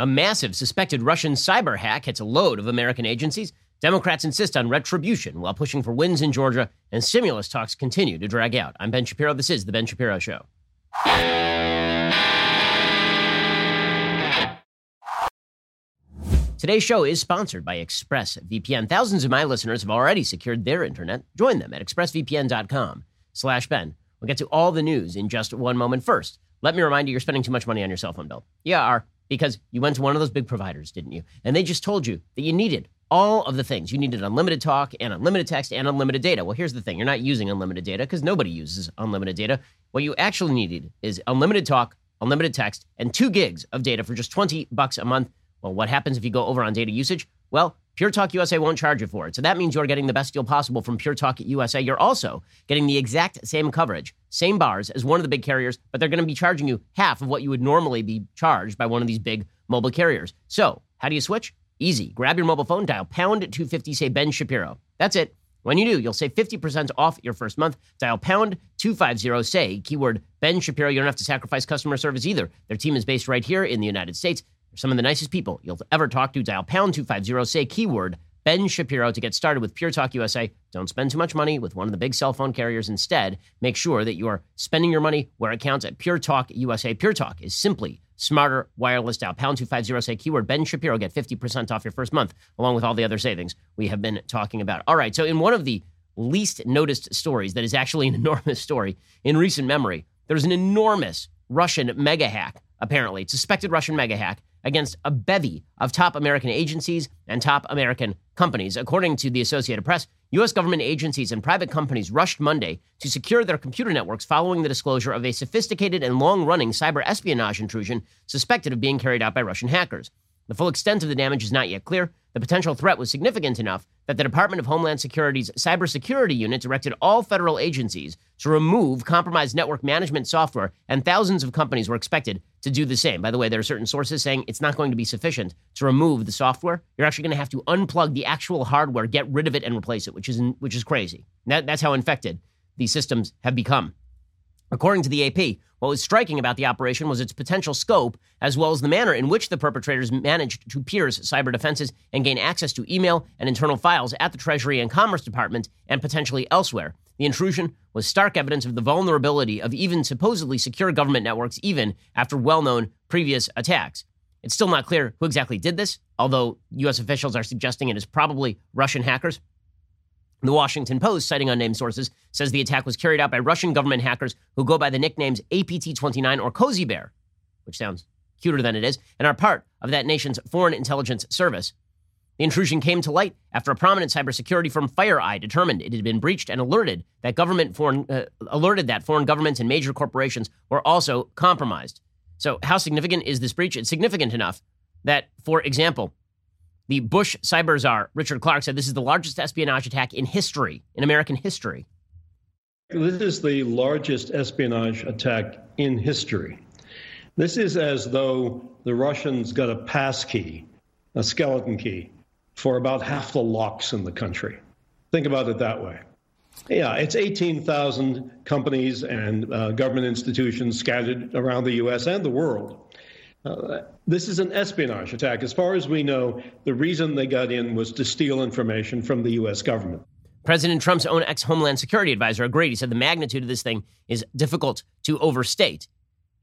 A massive suspected Russian cyber hack hits a load of American agencies. Democrats insist on retribution while pushing for wins in Georgia, and stimulus talks continue to drag out. I'm Ben Shapiro. This is The Ben Shapiro Show. Today's show is sponsored by ExpressVPN. Thousands of my listeners have already secured their internet. Join them at expressvpn.com slash Ben. We'll get to all the news in just one moment. First, let me remind you you're spending too much money on your cell phone bill. You are, because you went to one of those big providers, didn't you? And they just told you that you needed all of the things. You needed unlimited talk and unlimited text and unlimited data. Well, here's the thing you're not using unlimited data because nobody uses unlimited data. What you actually needed is unlimited talk, unlimited text, and two gigs of data for just 20 bucks a month. Well, what happens if you go over on data usage? Well, Pure Talk USA won't charge you for it. So that means you're getting the best deal possible from Pure Talk at USA. You're also getting the exact same coverage, same bars as one of the big carriers, but they're going to be charging you half of what you would normally be charged by one of these big mobile carriers. So, how do you switch? Easy. Grab your mobile phone, dial pound 250, say Ben Shapiro. That's it. When you do, you'll save 50% off your first month. Dial pound 250, say keyword Ben Shapiro. You don't have to sacrifice customer service either. Their team is based right here in the United States. They're some of the nicest people you'll ever talk to. Dial pound 250, say keyword Ben Shapiro to get started with Pure Talk USA. Don't spend too much money with one of the big cell phone carriers. Instead, make sure that you are spending your money where it counts at Pure Talk USA. Pure Talk is simply smarter wireless dial. Pound 250 say keyword Ben Shapiro. Get 50% off your first month, along with all the other savings we have been talking about. All right, so in one of the least noticed stories that is actually an enormous story in recent memory, there's an enormous Russian mega hack, apparently, It's suspected Russian mega hack against a bevy of top American agencies and top American companies. According to the Associated Press, U.S. government agencies and private companies rushed Monday to secure their computer networks following the disclosure of a sophisticated and long running cyber espionage intrusion suspected of being carried out by Russian hackers. The full extent of the damage is not yet clear. The potential threat was significant enough that the Department of Homeland Security's cybersecurity unit directed all federal agencies to remove compromised network management software, and thousands of companies were expected to do the same. By the way, there are certain sources saying it's not going to be sufficient to remove the software. You're actually going to have to unplug the actual hardware, get rid of it, and replace it, which is which is crazy. That, that's how infected these systems have become. According to the AP, what was striking about the operation was its potential scope, as well as the manner in which the perpetrators managed to pierce cyber defenses and gain access to email and internal files at the Treasury and Commerce Department and potentially elsewhere. The intrusion was stark evidence of the vulnerability of even supposedly secure government networks, even after well known previous attacks. It's still not clear who exactly did this, although U.S. officials are suggesting it is probably Russian hackers. The Washington Post, citing unnamed sources, says the attack was carried out by Russian government hackers who go by the nicknames APT 29 or Cozy Bear, which sounds cuter than it is, and are part of that nation's foreign intelligence service. The intrusion came to light after a prominent cybersecurity firm, FireEye, determined it had been breached and alerted that government foreign uh, alerted that foreign governments and major corporations were also compromised. So, how significant is this breach? It's significant enough that, for example, the Bush cyber czar, Richard Clarke, said this is the largest espionage attack in history, in American history. This is the largest espionage attack in history. This is as though the Russians got a pass key, a skeleton key, for about half the locks in the country. Think about it that way. Yeah, it's 18,000 companies and uh, government institutions scattered around the U.S. and the world. Uh, this is an espionage attack. As far as we know, the reason they got in was to steal information from the U.S. government. President Trump's own ex Homeland Security advisor agreed. He said the magnitude of this thing is difficult to overstate.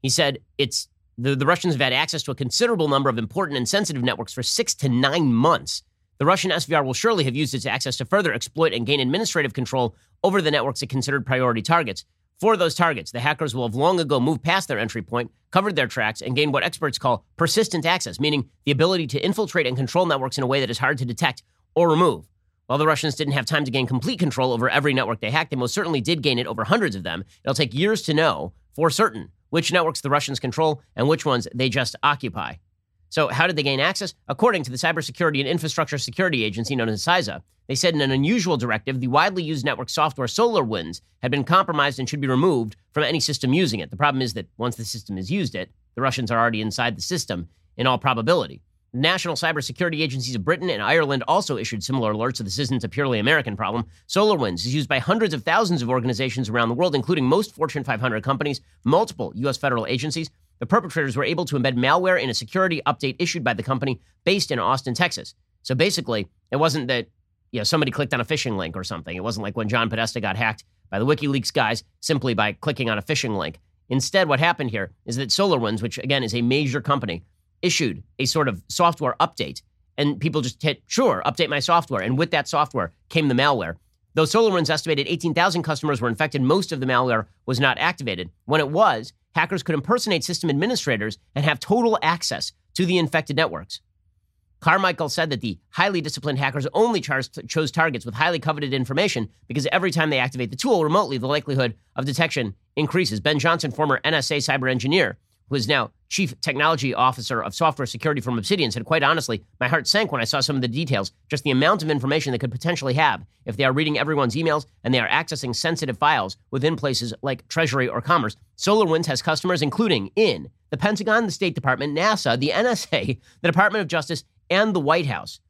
He said it's the, the Russians have had access to a considerable number of important and sensitive networks for six to nine months. The Russian SVR will surely have used its access to further exploit and gain administrative control over the networks it considered priority targets. For those targets, the hackers will have long ago moved past their entry point, covered their tracks, and gained what experts call persistent access, meaning the ability to infiltrate and control networks in a way that is hard to detect or remove. While the Russians didn't have time to gain complete control over every network they hacked, they most certainly did gain it over hundreds of them. It'll take years to know for certain which networks the Russians control and which ones they just occupy. So, how did they gain access? According to the Cybersecurity and Infrastructure Security Agency, known as CISA, they said in an unusual directive, the widely used network software SolarWinds had been compromised and should be removed from any system using it. The problem is that once the system has used it, the Russians are already inside the system in all probability. The national cybersecurity agencies of Britain and Ireland also issued similar alerts, so this isn't a purely American problem. SolarWinds is used by hundreds of thousands of organizations around the world, including most Fortune 500 companies, multiple U.S. federal agencies, the perpetrators were able to embed malware in a security update issued by the company based in Austin, Texas. So basically, it wasn't that you know, somebody clicked on a phishing link or something. It wasn't like when John Podesta got hacked by the WikiLeaks guys simply by clicking on a phishing link. Instead, what happened here is that SolarWinds, which again is a major company, issued a sort of software update. And people just hit, sure, update my software. And with that software came the malware. Though SolarWinds estimated 18,000 customers were infected, most of the malware was not activated. When it was, hackers could impersonate system administrators and have total access to the infected networks. Carmichael said that the highly disciplined hackers only chose targets with highly coveted information because every time they activate the tool remotely, the likelihood of detection increases. Ben Johnson, former NSA cyber engineer, who is now chief technology officer of software security from Obsidian, said, quite honestly, my heart sank when I saw some of the details, just the amount of information they could potentially have if they are reading everyone's emails and they are accessing sensitive files within places like Treasury or Commerce. SolarWinds has customers including in the Pentagon, the State Department, NASA, the NSA, the Department of Justice, and the White House.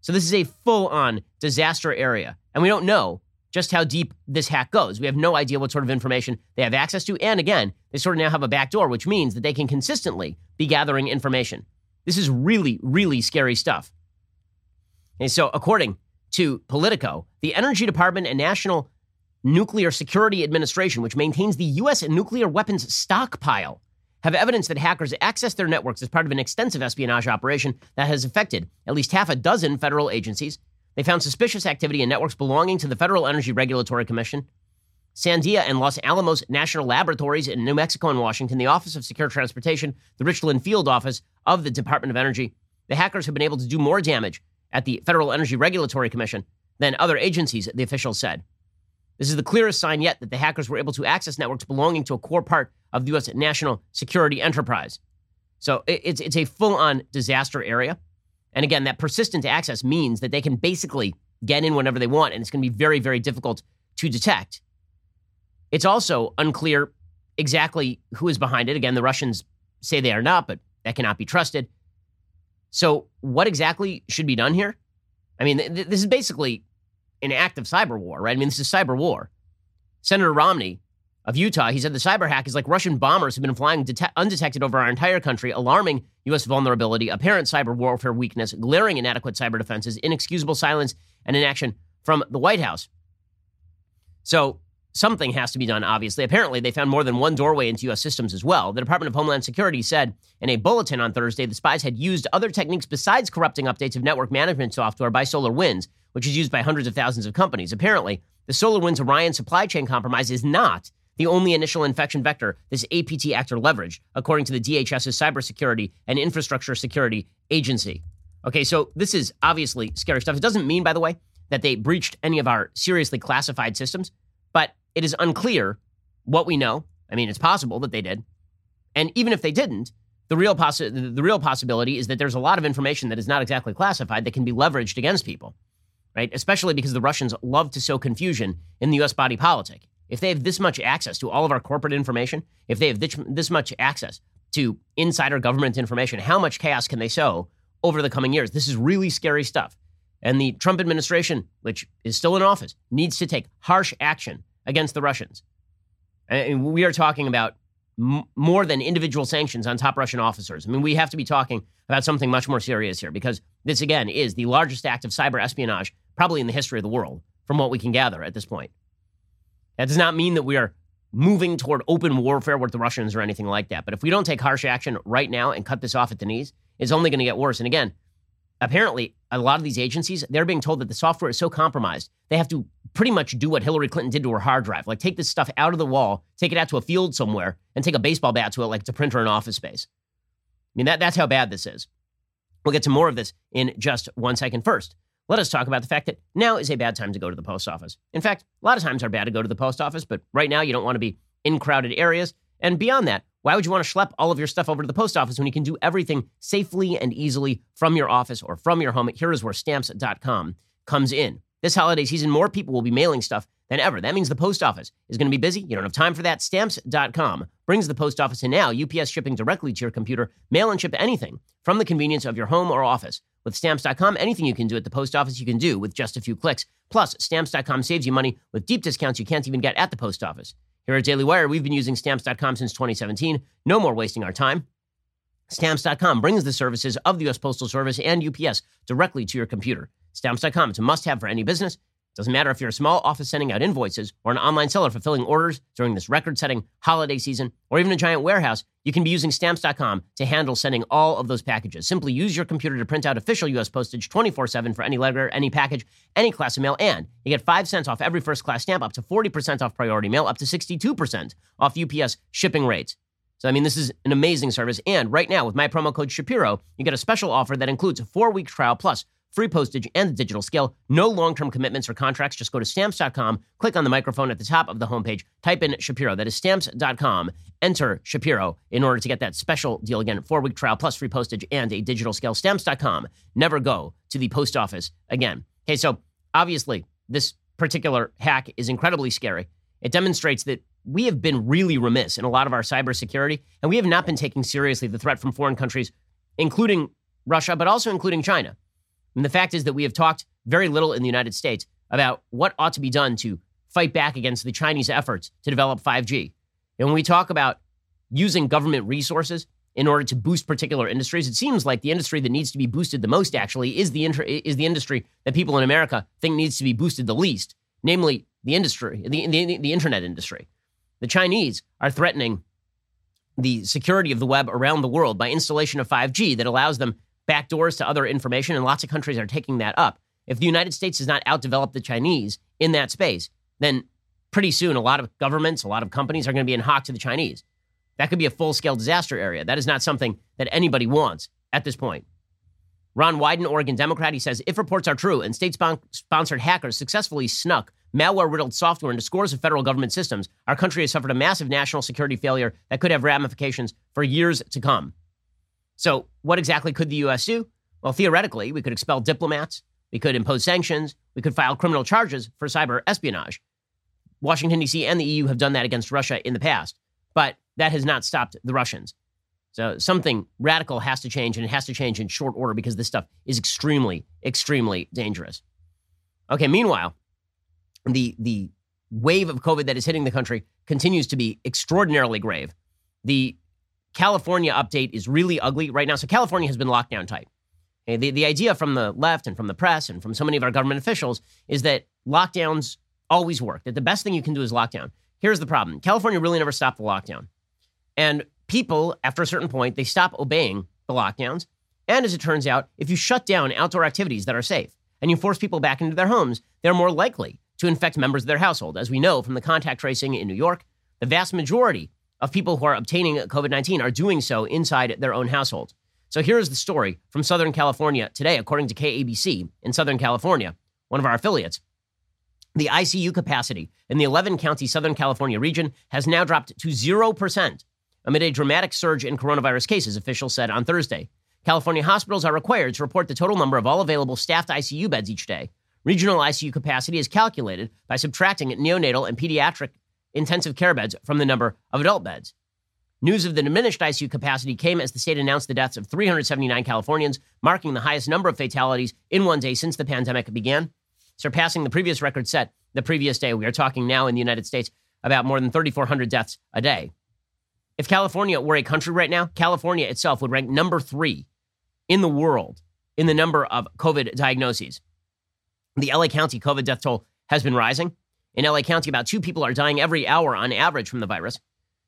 So this is a full on disaster area. And we don't know just how deep this hack goes. We have no idea what sort of information they have access to. And again, they sort of now have a backdoor, which means that they can consistently be gathering information. This is really, really scary stuff. And so, according to Politico, the Energy Department and National Nuclear Security Administration, which maintains the U.S. nuclear weapons stockpile, have evidence that hackers accessed their networks as part of an extensive espionage operation that has affected at least half a dozen federal agencies they found suspicious activity in networks belonging to the Federal Energy Regulatory Commission, Sandia and Los Alamos National Laboratories in New Mexico and Washington, the Office of Secure Transportation, the Richland Field Office of the Department of Energy. The hackers have been able to do more damage at the Federal Energy Regulatory Commission than other agencies, the officials said. This is the clearest sign yet that the hackers were able to access networks belonging to a core part of the U.S. national security enterprise. So it's, it's a full on disaster area. And again, that persistent access means that they can basically get in whenever they want, and it's going to be very, very difficult to detect. It's also unclear exactly who is behind it. Again, the Russians say they are not, but that cannot be trusted. So, what exactly should be done here? I mean, th- this is basically an act of cyber war, right? I mean, this is cyber war. Senator Romney of Utah, he said the cyber hack is like Russian bombers have been flying det- undetected over our entire country, alarming U.S. vulnerability, apparent cyber warfare weakness, glaring inadequate cyber defenses, inexcusable silence, and inaction from the White House. So something has to be done, obviously. Apparently, they found more than one doorway into U.S. systems as well. The Department of Homeland Security said in a bulletin on Thursday the spies had used other techniques besides corrupting updates of network management software by SolarWinds, which is used by hundreds of thousands of companies. Apparently, the SolarWinds Orion supply chain compromise is not the only initial infection vector this APT actor leveraged, according to the DHS's Cybersecurity and Infrastructure Security Agency. Okay, so this is obviously scary stuff. It doesn't mean, by the way, that they breached any of our seriously classified systems, but it is unclear what we know. I mean, it's possible that they did. And even if they didn't, the real, possi- the real possibility is that there's a lot of information that is not exactly classified that can be leveraged against people, right? Especially because the Russians love to sow confusion in the U.S. body politic if they have this much access to all of our corporate information, if they have this, this much access to insider government information, how much chaos can they sow over the coming years? This is really scary stuff. And the Trump administration, which is still in office, needs to take harsh action against the Russians. And we are talking about m- more than individual sanctions on top Russian officers. I mean, we have to be talking about something much more serious here because this, again, is the largest act of cyber espionage probably in the history of the world, from what we can gather at this point. That does not mean that we are moving toward open warfare with the Russians or anything like that. But if we don't take harsh action right now and cut this off at the knees, it's only going to get worse. And again, apparently, a lot of these agencies, they're being told that the software is so compromised, they have to pretty much do what Hillary Clinton did to her hard drive. Like take this stuff out of the wall, take it out to a field somewhere, and take a baseball bat to it like to print her an office space. I mean, that, that's how bad this is. We'll get to more of this in just one second. First, let us talk about the fact that now is a bad time to go to the post office. In fact, a lot of times are bad to go to the post office, but right now you don't want to be in crowded areas. And beyond that, Why would you want to schlep all of your stuff over to the post office when you can do everything safely and easily from your office or from your home? Here is where stamps.com comes in. This holiday season, more people will be mailing stuff than ever. That means the post office is going to be busy. You don't have time for that. Stamps.com brings the post office in now. UPS shipping directly to your computer. Mail and ship anything from the convenience of your home or office. With Stamps.com, anything you can do at the post office, you can do with just a few clicks. Plus, Stamps.com saves you money with deep discounts you can't even get at the post office. Here at Daily Wire, we've been using Stamps.com since 2017. No more wasting our time. Stamps.com brings the services of the U.S. Postal Service and UPS directly to your computer. Stamps.com, it's a must have for any business. Doesn't matter if you're a small office sending out invoices or an online seller fulfilling orders during this record setting holiday season, or even a giant warehouse, you can be using stamps.com to handle sending all of those packages. Simply use your computer to print out official U.S. postage 24 7 for any letter, any package, any class of mail, and you get 5 cents off every first class stamp, up to 40% off priority mail, up to 62% off UPS shipping rates. So, I mean, this is an amazing service. And right now, with my promo code Shapiro, you get a special offer that includes a four week trial plus free postage, and the digital scale. No long term commitments or contracts. Just go to stamps.com, click on the microphone at the top of the homepage, type in Shapiro. That is stamps.com. Enter Shapiro in order to get that special deal again four week trial plus free postage and a digital scale. Stamps.com. Never go to the post office again. Okay, so obviously, this particular hack is incredibly scary. It demonstrates that we have been really remiss in a lot of our cybersecurity, and we have not been taking seriously the threat from foreign countries, including Russia, but also including China. And the fact is that we have talked very little in the United States about what ought to be done to fight back against the Chinese efforts to develop 5G. And when we talk about using government resources in order to boost particular industries, it seems like the industry that needs to be boosted the most actually is the inter- is the industry that people in America think needs to be boosted the least, namely the industry, the, the, the internet industry. The Chinese are threatening the security of the web around the world by installation of 5G that allows them backdoors to other information, and lots of countries are taking that up. If the United States does not outdevelop the Chinese in that space, then pretty soon a lot of governments, a lot of companies are going to be in hock to the Chinese. That could be a full scale disaster area. That is not something that anybody wants at this point. Ron Wyden, Oregon Democrat, he says if reports are true and state sponsored hackers successfully snuck malware riddled software into scores of federal government systems, our country has suffered a massive national security failure that could have ramifications for years to come. So, what exactly could the U.S. do? Well, theoretically, we could expel diplomats, we could impose sanctions, we could file criminal charges for cyber espionage. Washington, D.C. and the EU have done that against Russia in the past, but that has not stopped the Russians. So, something radical has to change, and it has to change in short order because this stuff is extremely, extremely dangerous. Okay, meanwhile, the, the wave of COVID that is hitting the country continues to be extraordinarily grave. The California update is really ugly right now. So California has been locked down tight. Okay, the, the idea from the left and from the press and from so many of our government officials is that lockdowns always work, that the best thing you can do is lockdown. Here's the problem California really never stopped the lockdown. And people, after a certain point, they stop obeying the lockdowns. And as it turns out, if you shut down outdoor activities that are safe and you force people back into their homes, they're more likely to infect members of their household. As we know from the contact tracing in New York, the vast majority of people who are obtaining COVID 19 are doing so inside their own household. So here's the story from Southern California today, according to KABC in Southern California, one of our affiliates. The ICU capacity in the 11 county Southern California region has now dropped to 0% amid a dramatic surge in coronavirus cases, officials said on Thursday. California hospitals are required to report the total number of all available staffed ICU beds each day. Regional ICU capacity is calculated by subtracting neonatal and pediatric intensive care beds from the number of adult beds. News of the diminished ICU capacity came as the state announced the deaths of 379 Californians, marking the highest number of fatalities in one day since the pandemic began, surpassing the previous record set the previous day. We are talking now in the United States about more than 3,400 deaths a day. If California were a country right now, California itself would rank number three in the world in the number of COVID diagnoses. The LA County COVID death toll has been rising. In LA County, about two people are dying every hour on average from the virus,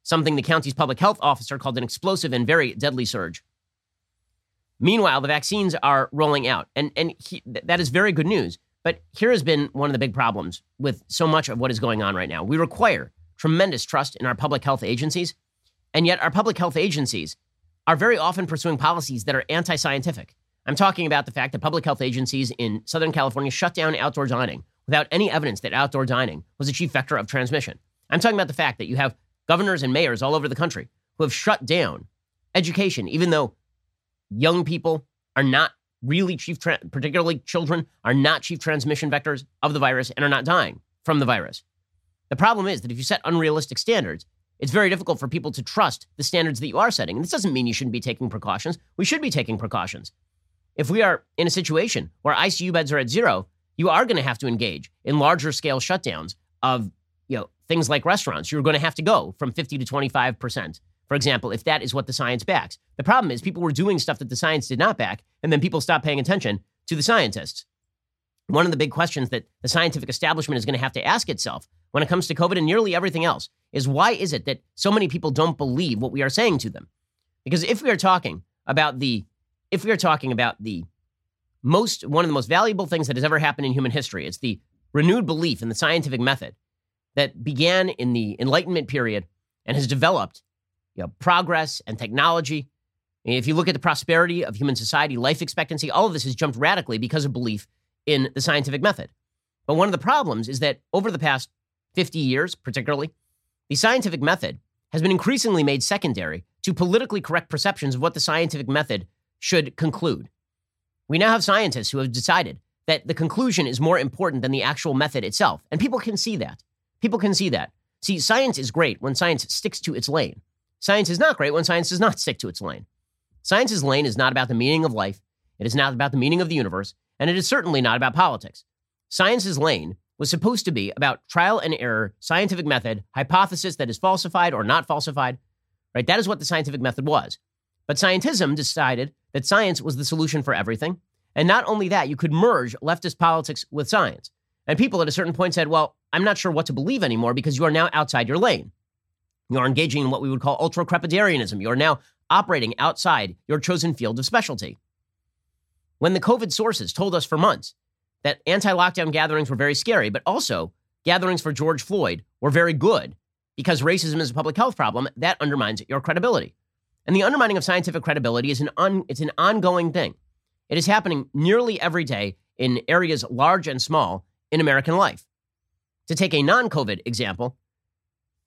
something the county's public health officer called an explosive and very deadly surge. Meanwhile, the vaccines are rolling out, and, and he, that is very good news. But here has been one of the big problems with so much of what is going on right now. We require tremendous trust in our public health agencies, and yet our public health agencies are very often pursuing policies that are anti scientific. I'm talking about the fact that public health agencies in Southern California shut down outdoor dining without any evidence that outdoor dining was a chief vector of transmission. I'm talking about the fact that you have governors and mayors all over the country who have shut down education, even though young people are not really chief, tra- particularly children, are not chief transmission vectors of the virus and are not dying from the virus. The problem is that if you set unrealistic standards, it's very difficult for people to trust the standards that you are setting. And this doesn't mean you shouldn't be taking precautions. We should be taking precautions. If we are in a situation where ICU beds are at zero, you are going to have to engage in larger scale shutdowns of you know things like restaurants. You're going to have to go from 50 to 25 percent, for example, if that is what the science backs. The problem is people were doing stuff that the science did not back, and then people stopped paying attention to the scientists. One of the big questions that the scientific establishment is going to have to ask itself when it comes to COVID and nearly everything else is why is it that so many people don't believe what we are saying to them? Because if we are talking about the if we are talking about the most one of the most valuable things that has ever happened in human history, it's the renewed belief in the scientific method that began in the Enlightenment period and has developed you know, progress and technology. If you look at the prosperity of human society, life expectancy, all of this has jumped radically because of belief in the scientific method. But one of the problems is that over the past 50 years, particularly, the scientific method has been increasingly made secondary to politically correct perceptions of what the scientific method should conclude. We now have scientists who have decided that the conclusion is more important than the actual method itself. And people can see that. People can see that. See, science is great when science sticks to its lane. Science is not great when science does not stick to its lane. Science's lane is not about the meaning of life, it is not about the meaning of the universe, and it is certainly not about politics. Science's lane was supposed to be about trial and error, scientific method, hypothesis that is falsified or not falsified. Right? That is what the scientific method was. But scientism decided that science was the solution for everything. And not only that, you could merge leftist politics with science. And people at a certain point said, well, I'm not sure what to believe anymore because you are now outside your lane. You are engaging in what we would call ultra crepidarianism. You are now operating outside your chosen field of specialty. When the COVID sources told us for months that anti lockdown gatherings were very scary, but also gatherings for George Floyd were very good because racism is a public health problem, that undermines your credibility. And the undermining of scientific credibility is an un, it's an ongoing thing. It is happening nearly every day in areas large and small in American life. To take a non-COVID example,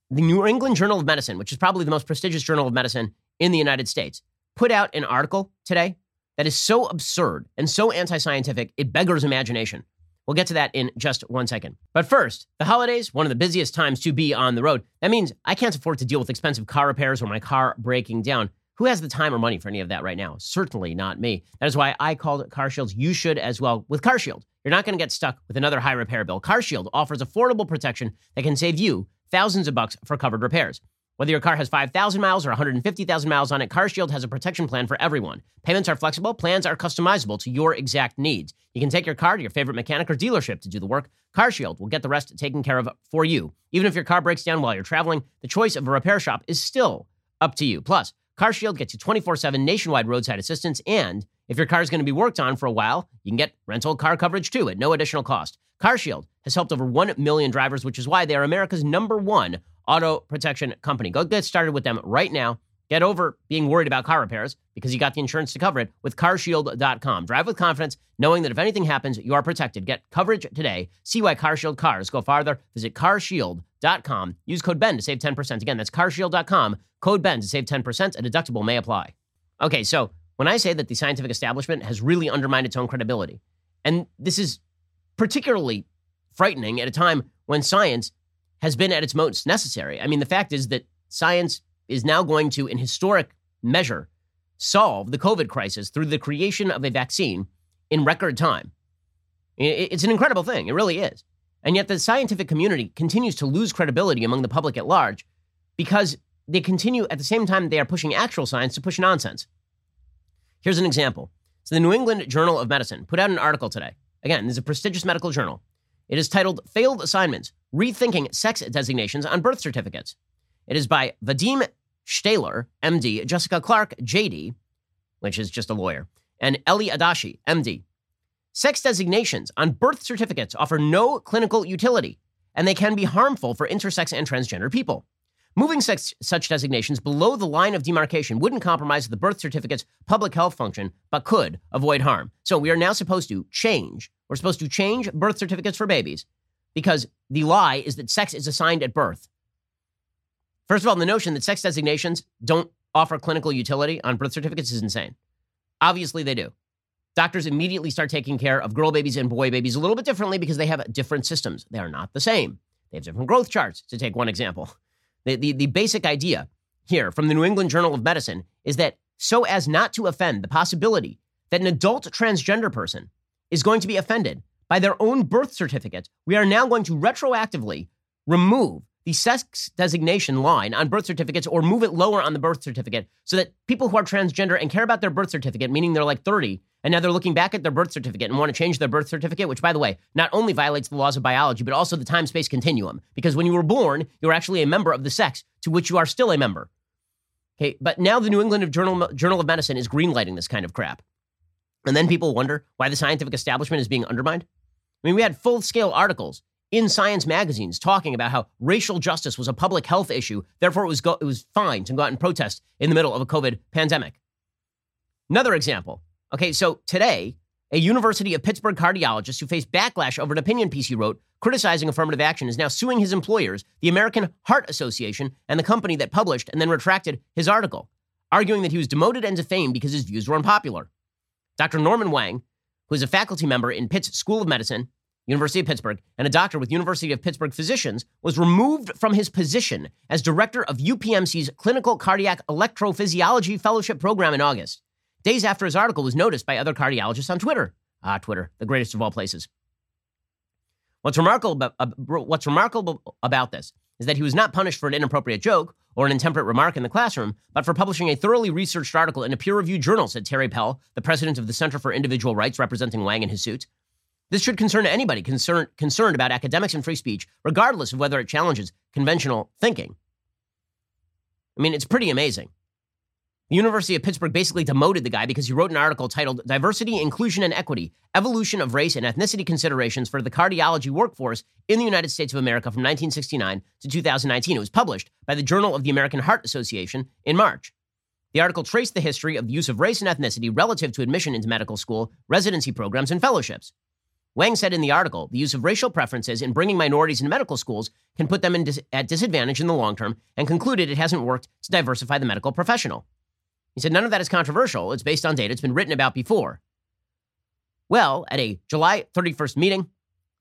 the New England Journal of Medicine, which is probably the most prestigious journal of medicine in the United States, put out an article today that is so absurd and so anti-scientific it beggars imagination. We'll get to that in just one second. But first, the holidays, one of the busiest times to be on the road. That means I can't afford to deal with expensive car repairs or my car breaking down. Who has the time or money for any of that right now? Certainly not me. That is why I called CarShield. You should as well with CarShield. You're not going to get stuck with another high repair bill. CarShield offers affordable protection that can save you thousands of bucks for covered repairs. Whether your car has 5,000 miles or 150,000 miles on it, CarShield has a protection plan for everyone. Payments are flexible, plans are customizable to your exact needs. You can take your car to your favorite mechanic or dealership to do the work. CarShield will get the rest taken care of for you. Even if your car breaks down while you're traveling, the choice of a repair shop is still up to you. Plus, CarShield gets you 24/7 nationwide roadside assistance and if your car is going to be worked on for a while, you can get rental car coverage too at no additional cost. CarShield has helped over 1 million drivers, which is why they are America's number 1 auto protection company. Go get started with them right now. Get over being worried about car repairs because you got the insurance to cover it with carshield.com. Drive with confidence, knowing that if anything happens, you are protected. Get coverage today. See why CarShield cars go farther. Visit carshield.com. Use code BEN to save 10%. Again, that's carshield.com. Code BEN to save 10%. A deductible may apply. Okay, so when I say that the scientific establishment has really undermined its own credibility, and this is particularly frightening at a time when science has been at its most necessary. I mean, the fact is that science is now going to, in historic measure, solve the COVID crisis through the creation of a vaccine in record time. It's an incredible thing. It really is. And yet the scientific community continues to lose credibility among the public at large because they continue at the same time they are pushing actual science to push nonsense. Here's an example. So the New England Journal of Medicine put out an article today. Again, this is a prestigious medical journal. It is titled Failed Assignments Rethinking Sex Designations on Birth Certificates. It is by Vadim Shteyler, MD, Jessica Clarke, JD, which is just a lawyer, and Eli Adashi, MD. Sex designations on birth certificates offer no clinical utility, and they can be harmful for intersex and transgender people. Moving such, such designations below the line of demarcation wouldn't compromise the birth certificate's public health function, but could avoid harm. So we are now supposed to change. We're supposed to change birth certificates for babies because the lie is that sex is assigned at birth. First of all, the notion that sex designations don't offer clinical utility on birth certificates is insane. Obviously, they do. Doctors immediately start taking care of girl babies and boy babies a little bit differently because they have different systems. They are not the same. They have different growth charts, to take one example. The, the, the basic idea here from the New England Journal of Medicine is that so as not to offend the possibility that an adult transgender person is going to be offended by their own birth certificate, we are now going to retroactively remove the sex designation line on birth certificates or move it lower on the birth certificate so that people who are transgender and care about their birth certificate, meaning they're like 30, and now they're looking back at their birth certificate and want to change their birth certificate, which, by the way, not only violates the laws of biology, but also the time space continuum. Because when you were born, you were actually a member of the sex to which you are still a member. Okay, but now the New England Journal, Journal of Medicine is greenlighting this kind of crap. And then people wonder why the scientific establishment is being undermined. I mean, we had full scale articles in science magazines talking about how racial justice was a public health issue. Therefore, it was, go- it was fine to go out and protest in the middle of a COVID pandemic. Another example. Okay, so today, a University of Pittsburgh cardiologist who faced backlash over an opinion piece he wrote criticizing affirmative action is now suing his employers, the American Heart Association, and the company that published and then retracted his article, arguing that he was demoted and defamed because his views were unpopular. Dr. Norman Wang, who is a faculty member in Pitt's School of Medicine, University of Pittsburgh, and a doctor with University of Pittsburgh Physicians, was removed from his position as director of UPMC's Clinical Cardiac Electrophysiology Fellowship Program in August, days after his article was noticed by other cardiologists on Twitter. Ah, Twitter, the greatest of all places. What's remarkable about, uh, what's remarkable about this is that he was not punished for an inappropriate joke or an intemperate remark in the classroom, but for publishing a thoroughly researched article in a peer reviewed journal, said Terry Pell, the president of the Center for Individual Rights representing Wang in his suit. This should concern anybody concerned, concerned about academics and free speech, regardless of whether it challenges conventional thinking. I mean, it's pretty amazing. University of Pittsburgh basically demoted the guy because he wrote an article titled Diversity, Inclusion, and Equity Evolution of Race and Ethnicity Considerations for the Cardiology Workforce in the United States of America from 1969 to 2019. It was published by the Journal of the American Heart Association in March. The article traced the history of the use of race and ethnicity relative to admission into medical school, residency programs, and fellowships. Wang said in the article the use of racial preferences in bringing minorities into medical schools can put them dis- at disadvantage in the long term and concluded it hasn't worked to diversify the medical professional. He said none of that is controversial. It's based on data. It's been written about before. Well, at a July 31st meeting,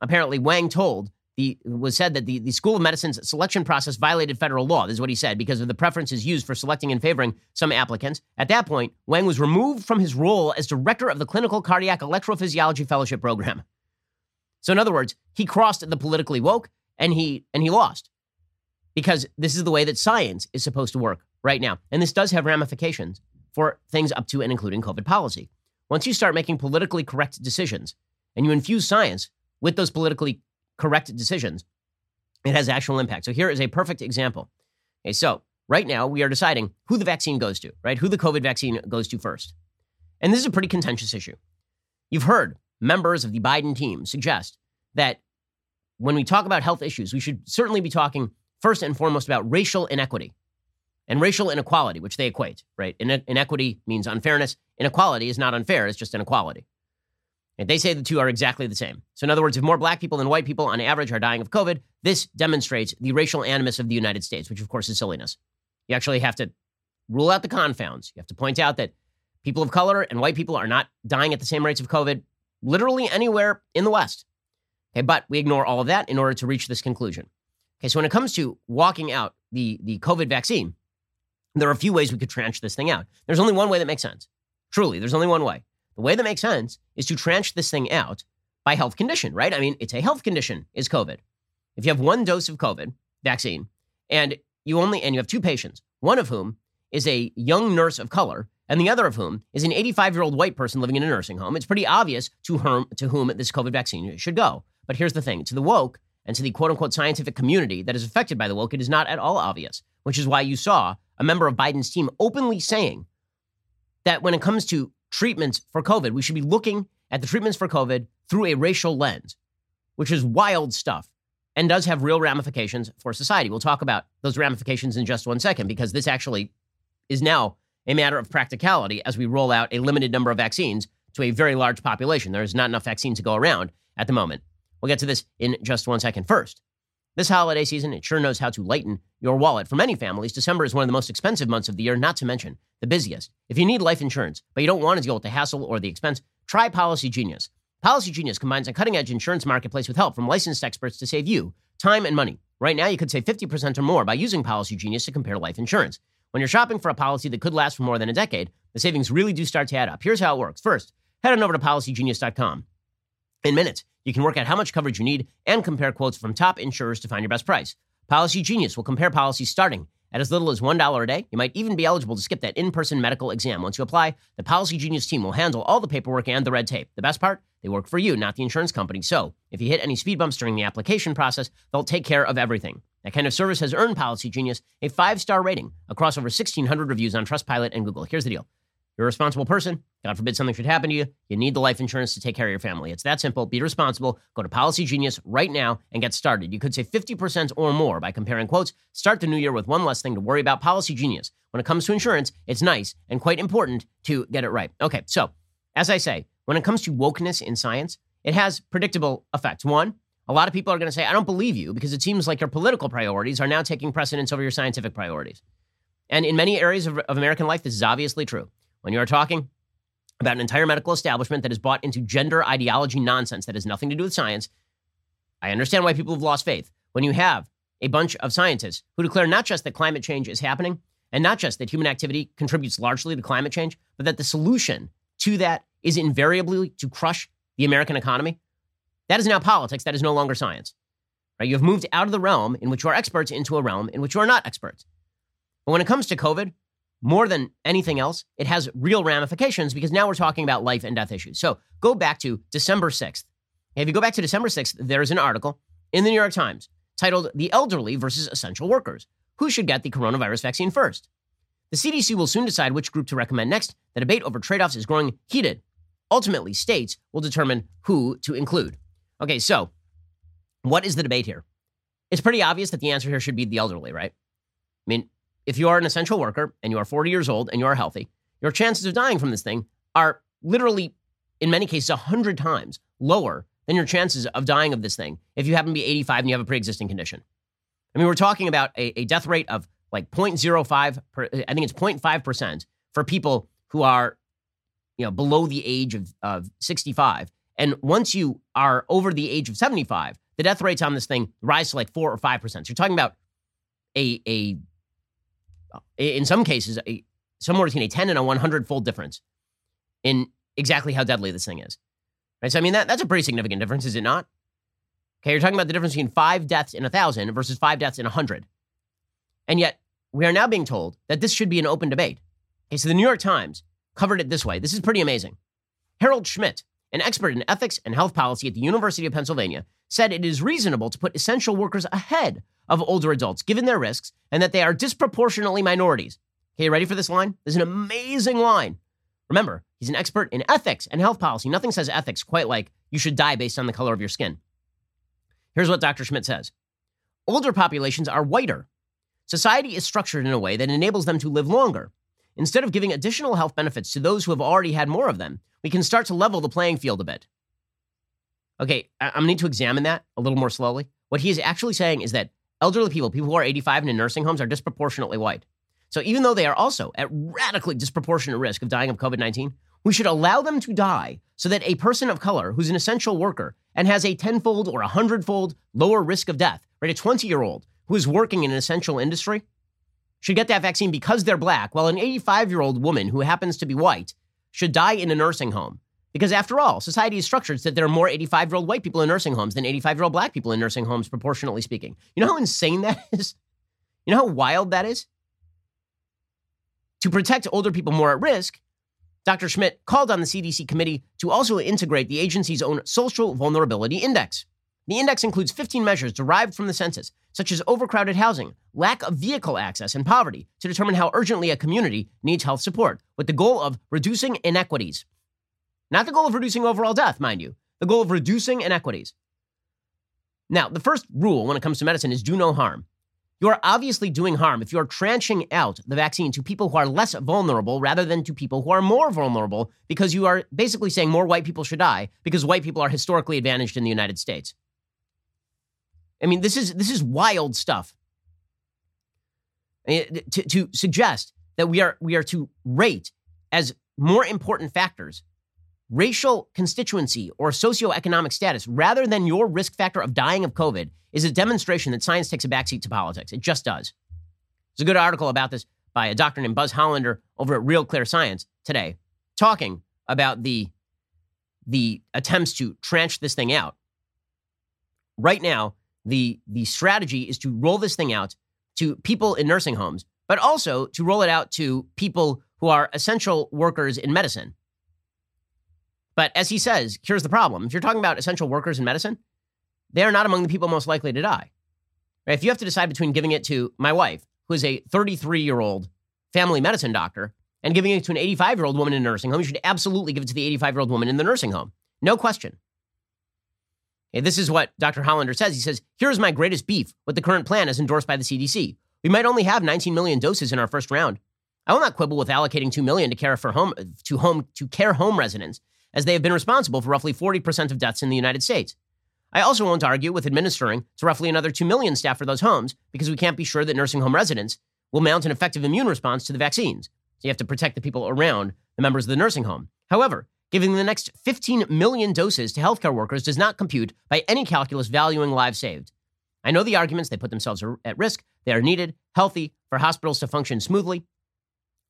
apparently Wang told the was said that the, the School of Medicine's selection process violated federal law. This is what he said because of the preferences used for selecting and favoring some applicants. At that point, Wang was removed from his role as director of the Clinical Cardiac Electrophysiology Fellowship Program. So in other words, he crossed the politically woke and he and he lost. Because this is the way that science is supposed to work right now. And this does have ramifications for things up to and including COVID policy. Once you start making politically correct decisions and you infuse science with those politically correct decisions, it has actual impact. So here is a perfect example. Okay, so right now we are deciding who the vaccine goes to, right? Who the COVID vaccine goes to first. And this is a pretty contentious issue. You've heard members of the Biden team suggest that when we talk about health issues, we should certainly be talking first and foremost about racial inequity and racial inequality, which they equate, right? inequity means unfairness. Inequality is not unfair, it's just inequality. And they say the two are exactly the same. So, in other words, if more black people than white people on average are dying of COVID, this demonstrates the racial animus of the United States, which of course is silliness. You actually have to rule out the confounds. You have to point out that people of color and white people are not dying at the same rates of COVID literally anywhere in the West. Okay, but we ignore all of that in order to reach this conclusion. Okay, so when it comes to walking out the, the COVID vaccine, there are a few ways we could tranche this thing out. There's only one way that makes sense. Truly, there's only one way. The way that makes sense is to tranche this thing out by health condition, right? I mean, it's a health condition is COVID. If you have one dose of COVID vaccine and you only and you have two patients, one of whom is a young nurse of color and the other of whom is an 85-year-old white person living in a nursing home, it's pretty obvious to whom to whom this COVID vaccine should go. But here's the thing, to the woke and to the quote unquote scientific community that is affected by the woke, it is not at all obvious, which is why you saw a member of Biden's team openly saying that when it comes to treatments for COVID, we should be looking at the treatments for COVID through a racial lens, which is wild stuff and does have real ramifications for society. We'll talk about those ramifications in just one second because this actually is now a matter of practicality as we roll out a limited number of vaccines to a very large population. There is not enough vaccine to go around at the moment. We'll get to this in just one second. First, This holiday season, it sure knows how to lighten your wallet. For many families, December is one of the most expensive months of the year, not to mention the busiest. If you need life insurance, but you don't want to deal with the hassle or the expense, try Policy Genius. Policy Genius combines a cutting edge insurance marketplace with help from licensed experts to save you time and money. Right now, you could save 50% or more by using Policy Genius to compare life insurance. When you're shopping for a policy that could last for more than a decade, the savings really do start to add up. Here's how it works. First, head on over to policygenius.com. In minutes, you can work out how much coverage you need and compare quotes from top insurers to find your best price. Policy Genius will compare policies starting at as little as $1 a day. You might even be eligible to skip that in person medical exam. Once you apply, the Policy Genius team will handle all the paperwork and the red tape. The best part? They work for you, not the insurance company. So, if you hit any speed bumps during the application process, they'll take care of everything. That kind of service has earned Policy Genius a five star rating across over 1,600 reviews on Trustpilot and Google. Here's the deal you're a responsible person. God forbid something should happen to you. You need the life insurance to take care of your family. It's that simple. Be responsible. Go to Policy Genius right now and get started. You could save 50% or more by comparing quotes. Start the new year with one less thing to worry about. Policy Genius. When it comes to insurance, it's nice and quite important to get it right. Okay, so as I say, when it comes to wokeness in science, it has predictable effects. One, a lot of people are going to say, I don't believe you because it seems like your political priorities are now taking precedence over your scientific priorities. And in many areas of, of American life, this is obviously true. When you are talking about an entire medical establishment that is bought into gender ideology nonsense that has nothing to do with science, I understand why people have lost faith. When you have a bunch of scientists who declare not just that climate change is happening and not just that human activity contributes largely to climate change, but that the solution to that is invariably to crush the American economy, that is now politics. That is no longer science. Right? You have moved out of the realm in which you are experts into a realm in which you are not experts. But when it comes to COVID, more than anything else, it has real ramifications because now we're talking about life and death issues. So go back to December 6th. If you go back to December 6th, there's an article in the New York Times titled The Elderly versus Essential Workers Who Should Get the Coronavirus Vaccine First? The CDC will soon decide which group to recommend next. The debate over trade offs is growing heated. Ultimately, states will determine who to include. Okay, so what is the debate here? It's pretty obvious that the answer here should be the elderly, right? I mean, if you are an essential worker and you are 40 years old and you are healthy, your chances of dying from this thing are literally, in many cases, 100 times lower than your chances of dying of this thing if you happen to be 85 and you have a pre existing condition. I mean, we're talking about a, a death rate of like 0.05, per, I think it's 0.5% for people who are, you know, below the age of, of 65. And once you are over the age of 75, the death rates on this thing rise to like 4 or 5%. So you're talking about a, a in some cases, a, somewhere between a 10 and a 100 fold difference in exactly how deadly this thing is. Right? So, I mean, that, that's a pretty significant difference, is it not? Okay, you're talking about the difference between five deaths in a thousand versus five deaths in a hundred. And yet, we are now being told that this should be an open debate. Okay, so the New York Times covered it this way. This is pretty amazing. Harold Schmidt, an expert in ethics and health policy at the University of Pennsylvania, said it is reasonable to put essential workers ahead of older adults, given their risks, and that they are disproportionately minorities. Okay, ready for this line? This is an amazing line. Remember, he's an expert in ethics and health policy. Nothing says ethics quite like you should die based on the color of your skin. Here's what Dr. Schmidt says Older populations are whiter. Society is structured in a way that enables them to live longer. Instead of giving additional health benefits to those who have already had more of them, we can start to level the playing field a bit. Okay, I'm gonna need to examine that a little more slowly. What he is actually saying is that elderly people, people who are 85 and in nursing homes, are disproportionately white. So even though they are also at radically disproportionate risk of dying of COVID 19, we should allow them to die so that a person of color who's an essential worker and has a tenfold or a hundredfold lower risk of death, right? A 20 year old who is working in an essential industry should get that vaccine because they're black, while an 85 year old woman who happens to be white should die in a nursing home because after all, society is structured so that there are more 85 year old white people in nursing homes than 85 year old black people in nursing homes, proportionally speaking. You know how insane that is? You know how wild that is? To protect older people more at risk, Dr. Schmidt called on the CDC committee to also integrate the agency's own social vulnerability index. The index includes 15 measures derived from the census, such as overcrowded housing, lack of vehicle access, and poverty, to determine how urgently a community needs health support, with the goal of reducing inequities. Not the goal of reducing overall death, mind you, the goal of reducing inequities. Now, the first rule when it comes to medicine is do no harm. You are obviously doing harm if you are tranching out the vaccine to people who are less vulnerable rather than to people who are more vulnerable because you are basically saying more white people should die because white people are historically advantaged in the United States. I mean, this is this is wild stuff. Eh, to, to suggest that we are we are to rate as more important factors racial constituency or socioeconomic status rather than your risk factor of dying of COVID is a demonstration that science takes a backseat to politics. It just does. There's a good article about this by a doctor named Buzz Hollander over at Real Clear Science today, talking about the the attempts to tranche this thing out. Right now, the the strategy is to roll this thing out to people in nursing homes, but also to roll it out to people who are essential workers in medicine. But as he says, here's the problem. If you're talking about essential workers in medicine, they are not among the people most likely to die. If you have to decide between giving it to my wife, who is a 33 year old family medicine doctor, and giving it to an 85 year old woman in a nursing home, you should absolutely give it to the 85 year old woman in the nursing home. No question. Okay, this is what Dr. Hollander says. He says, Here's my greatest beef with the current plan as endorsed by the CDC. We might only have 19 million doses in our first round. I will not quibble with allocating 2 million to care for home to home to care home residents as they have been responsible for roughly 40% of deaths in the United States. I also won't argue with administering to roughly another 2 million staff for those homes because we can't be sure that nursing home residents will mount an effective immune response to the vaccines. So you have to protect the people around the members of the nursing home. However, giving the next 15 million doses to healthcare workers does not compute by any calculus valuing lives saved. I know the arguments, they put themselves at risk. They are needed, healthy, for hospitals to function smoothly.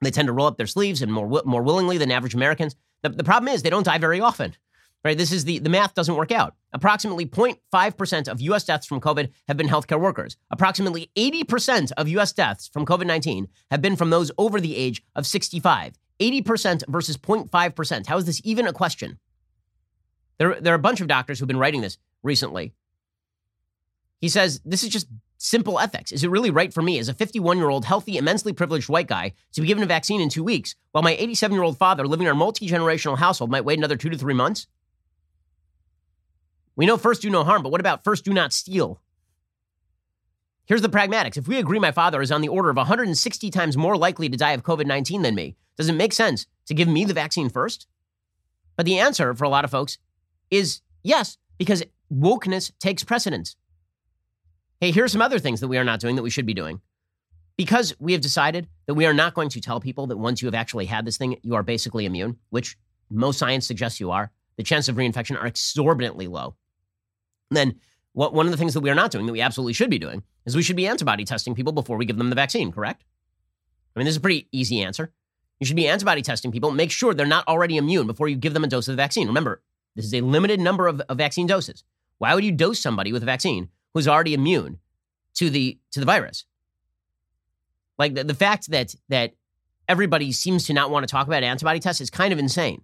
They tend to roll up their sleeves and more, more willingly than average Americans. The, the problem is they don't die very often. Right? This is the, the math doesn't work out. Approximately 0.5% of US deaths from COVID have been healthcare workers. Approximately 80% of US deaths from COVID 19 have been from those over the age of 65. 80% versus 0.5%. How is this even a question? There, there are a bunch of doctors who've been writing this recently. He says, This is just simple ethics. Is it really right for me as a 51 year old, healthy, immensely privileged white guy to be given a vaccine in two weeks while my 87 year old father living in our multi generational household might wait another two to three months? We know first do no harm, but what about first do not steal? Here's the pragmatics. If we agree my father is on the order of 160 times more likely to die of COVID 19 than me, does it make sense to give me the vaccine first? But the answer for a lot of folks is yes, because wokeness takes precedence. Hey, here are some other things that we are not doing that we should be doing. Because we have decided that we are not going to tell people that once you have actually had this thing, you are basically immune, which most science suggests you are, the chances of reinfection are exorbitantly low. And then what, one of the things that we are not doing that we absolutely should be doing is we should be antibody testing people before we give them the vaccine, correct? I mean, this is a pretty easy answer. You should be antibody testing people. Make sure they're not already immune before you give them a dose of the vaccine. Remember, this is a limited number of, of vaccine doses. Why would you dose somebody with a vaccine who's already immune to the to the virus. Like the, the fact that that everybody seems to not want to talk about antibody tests is kind of insane.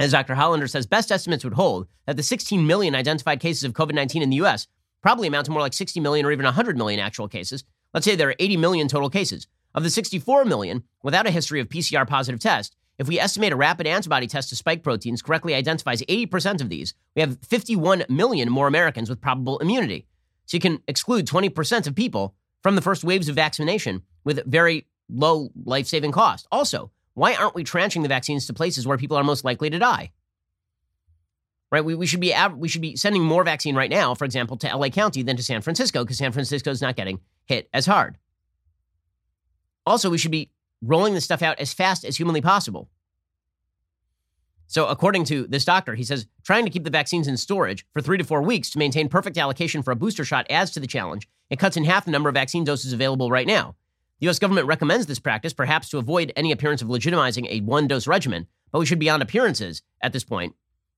As Dr. Hollander says, best estimates would hold that the 16 million identified cases of COVID 19 in the US probably amount to more like 60 million or even 100 million actual cases. Let's say there are 80 million total cases. Of the 64 million without a history of PCR positive test, if we estimate a rapid antibody test to spike proteins correctly identifies 80% of these, we have 51 million more Americans with probable immunity. So you can exclude 20% of people from the first waves of vaccination with very low life saving cost. Also, why aren't we tranching the vaccines to places where people are most likely to die? Right? We, we, should be we should be sending more vaccine right now, for example, to LA County than to San Francisco because San Francisco is not getting hit as hard. Also, we should be rolling this stuff out as fast as humanly possible. So, according to this doctor, he says trying to keep the vaccines in storage for three to four weeks to maintain perfect allocation for a booster shot adds to the challenge. It cuts in half the number of vaccine doses available right now. The U.S. government recommends this practice, perhaps to avoid any appearance of legitimizing a one dose regimen, but we should be on appearances at this point.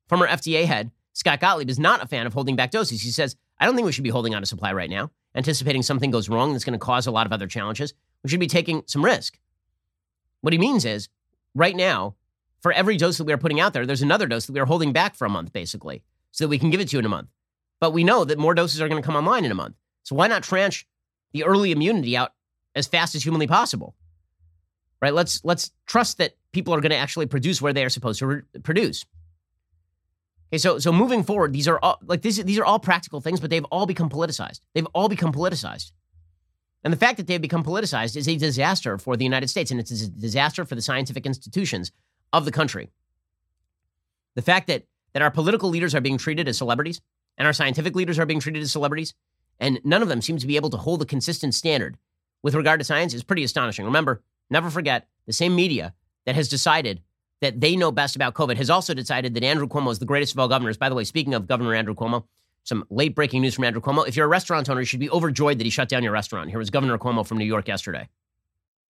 Former FDA head Scott Gottlieb is not a fan of holding back doses. He says, I don't think we should be holding on to supply right now, anticipating something goes wrong that's going to cause a lot of other challenges. We should be taking some risk. What he means is, right now, for every dose that we are putting out there, there's another dose that we are holding back for a month, basically, so that we can give it to you in a month. But we know that more doses are going to come online in a month. So why not tranche the early immunity out as fast as humanly possible? Right? Let's let's trust that people are going to actually produce where they are supposed to re- produce. Okay, so so moving forward, these are all like these these are all practical things, but they've all become politicized. They've all become politicized. And the fact that they've become politicized is a disaster for the United States, and it's a disaster for the scientific institutions of the country. The fact that, that our political leaders are being treated as celebrities and our scientific leaders are being treated as celebrities, and none of them seem to be able to hold a consistent standard with regard to science is pretty astonishing. Remember, never forget the same media that has decided that they know best about COVID has also decided that Andrew Cuomo is the greatest of all governors. By the way, speaking of Governor Andrew Cuomo, some late breaking news from Andrew Cuomo. If you're a restaurant owner, you should be overjoyed that he shut down your restaurant. Here was Governor Cuomo from New York yesterday.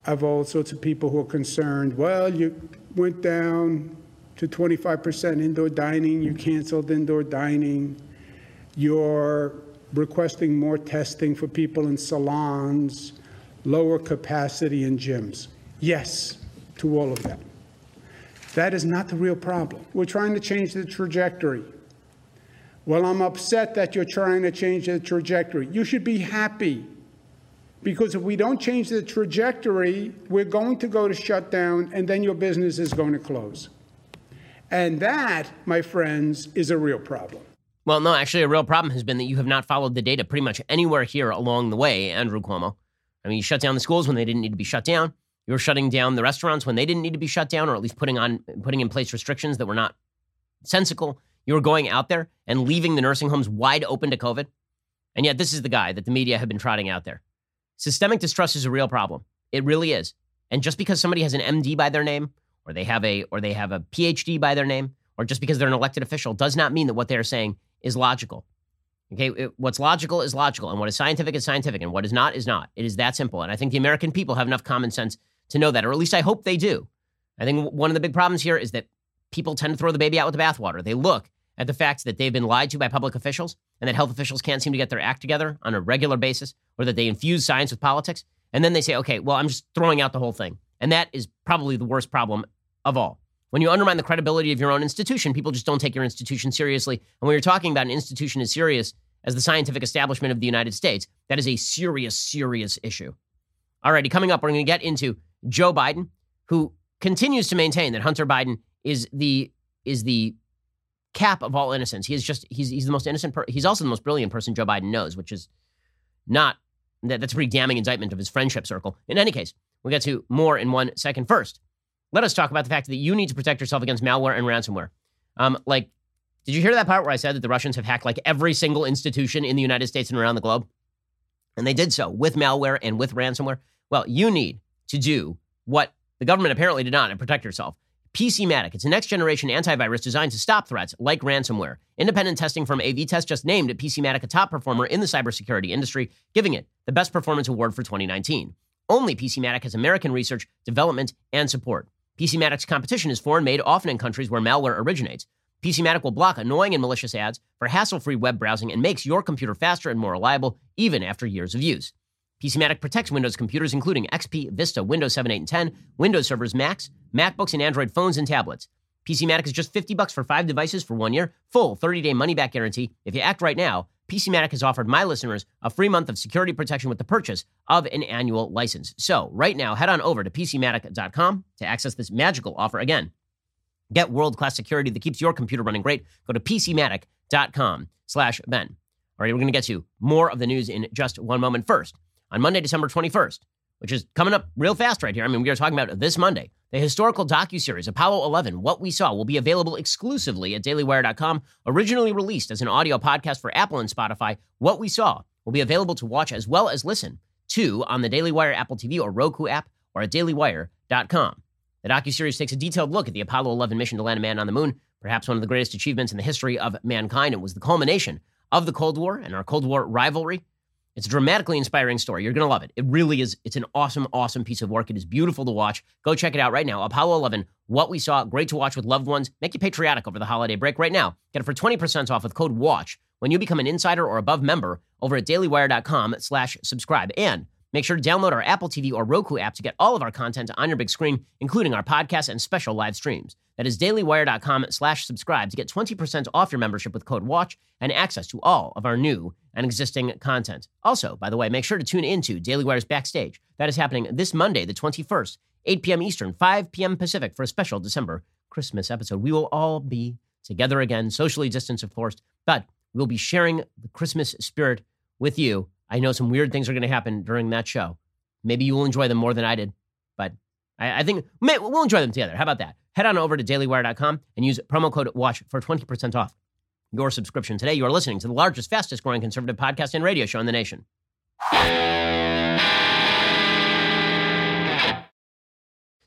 I have all sorts of people who are concerned. Well, you went down to 25% indoor dining, you canceled indoor dining, you're requesting more testing for people in salons, lower capacity in gyms. Yes, to all of that. That is not the real problem. We're trying to change the trajectory. Well, I'm upset that you're trying to change the trajectory. You should be happy because if we don't change the trajectory, we're going to go to shutdown and then your business is going to close. And that, my friends, is a real problem. Well, no, actually, a real problem has been that you have not followed the data pretty much anywhere here along the way, Andrew Cuomo. I mean, you shut down the schools when they didn't need to be shut down. You were shutting down the restaurants when they didn't need to be shut down, or at least putting on putting in place restrictions that were not sensical. You were going out there and leaving the nursing homes wide open to COVID. And yet, this is the guy that the media have been trotting out there. Systemic distrust is a real problem. It really is. And just because somebody has an MD by their name, or they have a or they have a PhD by their name, or just because they're an elected official, does not mean that what they're saying is logical. Okay, it, what's logical is logical, and what is scientific is scientific, and what is not is not. It is that simple. And I think the American people have enough common sense to know that, or at least I hope they do. I think one of the big problems here is that people tend to throw the baby out with the bathwater. They look at the fact that they've been lied to by public officials and that health officials can't seem to get their act together on a regular basis, or that they infuse science with politics. And then they say, okay, well, I'm just throwing out the whole thing. And that is probably the worst problem of all. When you undermine the credibility of your own institution, people just don't take your institution seriously. And when you're talking about an institution as serious as the scientific establishment of the United States, that is a serious, serious issue. All righty, coming up, we're going to get into Joe Biden, who continues to maintain that Hunter Biden is the is the cap of all innocence. He is just he's he's the most innocent. Per- he's also the most brilliant person Joe Biden knows, which is not that, that's a pretty damning indictment of his friendship circle. In any case, we'll get to more in one second. First, let us talk about the fact that you need to protect yourself against malware and ransomware. Um, like, did you hear that part where I said that the Russians have hacked like every single institution in the United States and around the globe? And they did so with malware and with ransomware. Well, you need to do what the government apparently did not and protect yourself. PCmatic. It's a next generation antivirus designed to stop threats like ransomware. Independent testing from AV-Test just named PCmatic a top performer in the cybersecurity industry, giving it the Best Performance Award for 2019. Only PCmatic has American research, development, and support. PCmatic's competition is foreign made, often in countries where malware originates. PCmatic will block annoying and malicious ads for hassle free web browsing and makes your computer faster and more reliable even after years of use. PCmatic protects Windows computers, including XP, Vista, Windows 7, 8, and 10, Windows servers, Macs, MacBooks, and Android phones and tablets. PCmatic is just 50 bucks for five devices for one year, full 30-day money-back guarantee. If you act right now, PCmatic has offered my listeners a free month of security protection with the purchase of an annual license. So right now, head on over to PCmatic.com to access this magical offer again. Get world-class security that keeps your computer running great. Go to PCmatic.com slash Ben. All right, we're going to get to more of the news in just one moment. First, on Monday, December 21st, which is coming up real fast right here. I mean, we are talking about this Monday. The historical docu-series Apollo 11, What We Saw, will be available exclusively at dailywire.com. Originally released as an audio podcast for Apple and Spotify, What We Saw will be available to watch as well as listen to on the Daily Wire Apple TV or Roku app or at dailywire.com. The docu-series takes a detailed look at the Apollo 11 mission to land a man on the moon, perhaps one of the greatest achievements in the history of mankind. It was the culmination of the Cold War and our Cold War rivalry. It's a dramatically inspiring story. You're going to love it. It really is. It's an awesome, awesome piece of work. It is beautiful to watch. Go check it out right now. Apollo 11, What We Saw. Great to watch with loved ones. Make you patriotic over the holiday break right now. Get it for 20% off with code WATCH when you become an insider or above member over at dailywire.com slash subscribe. And make sure to download our Apple TV or Roku app to get all of our content on your big screen, including our podcasts and special live streams. That is dailywire.com slash subscribe to get 20% off your membership with code WATCH and access to all of our new and existing content. Also, by the way, make sure to tune into Daily Wire's Backstage. That is happening this Monday, the 21st, 8 p.m. Eastern, 5 p.m. Pacific, for a special December Christmas episode. We will all be together again, socially distanced, of course, but we'll be sharing the Christmas spirit with you. I know some weird things are going to happen during that show. Maybe you will enjoy them more than I did, but I, I think we'll enjoy them together. How about that? Head on over to dailywire.com and use promo code WATCH for 20% off your subscription today. You are listening to the largest, fastest growing conservative podcast and radio show in the nation.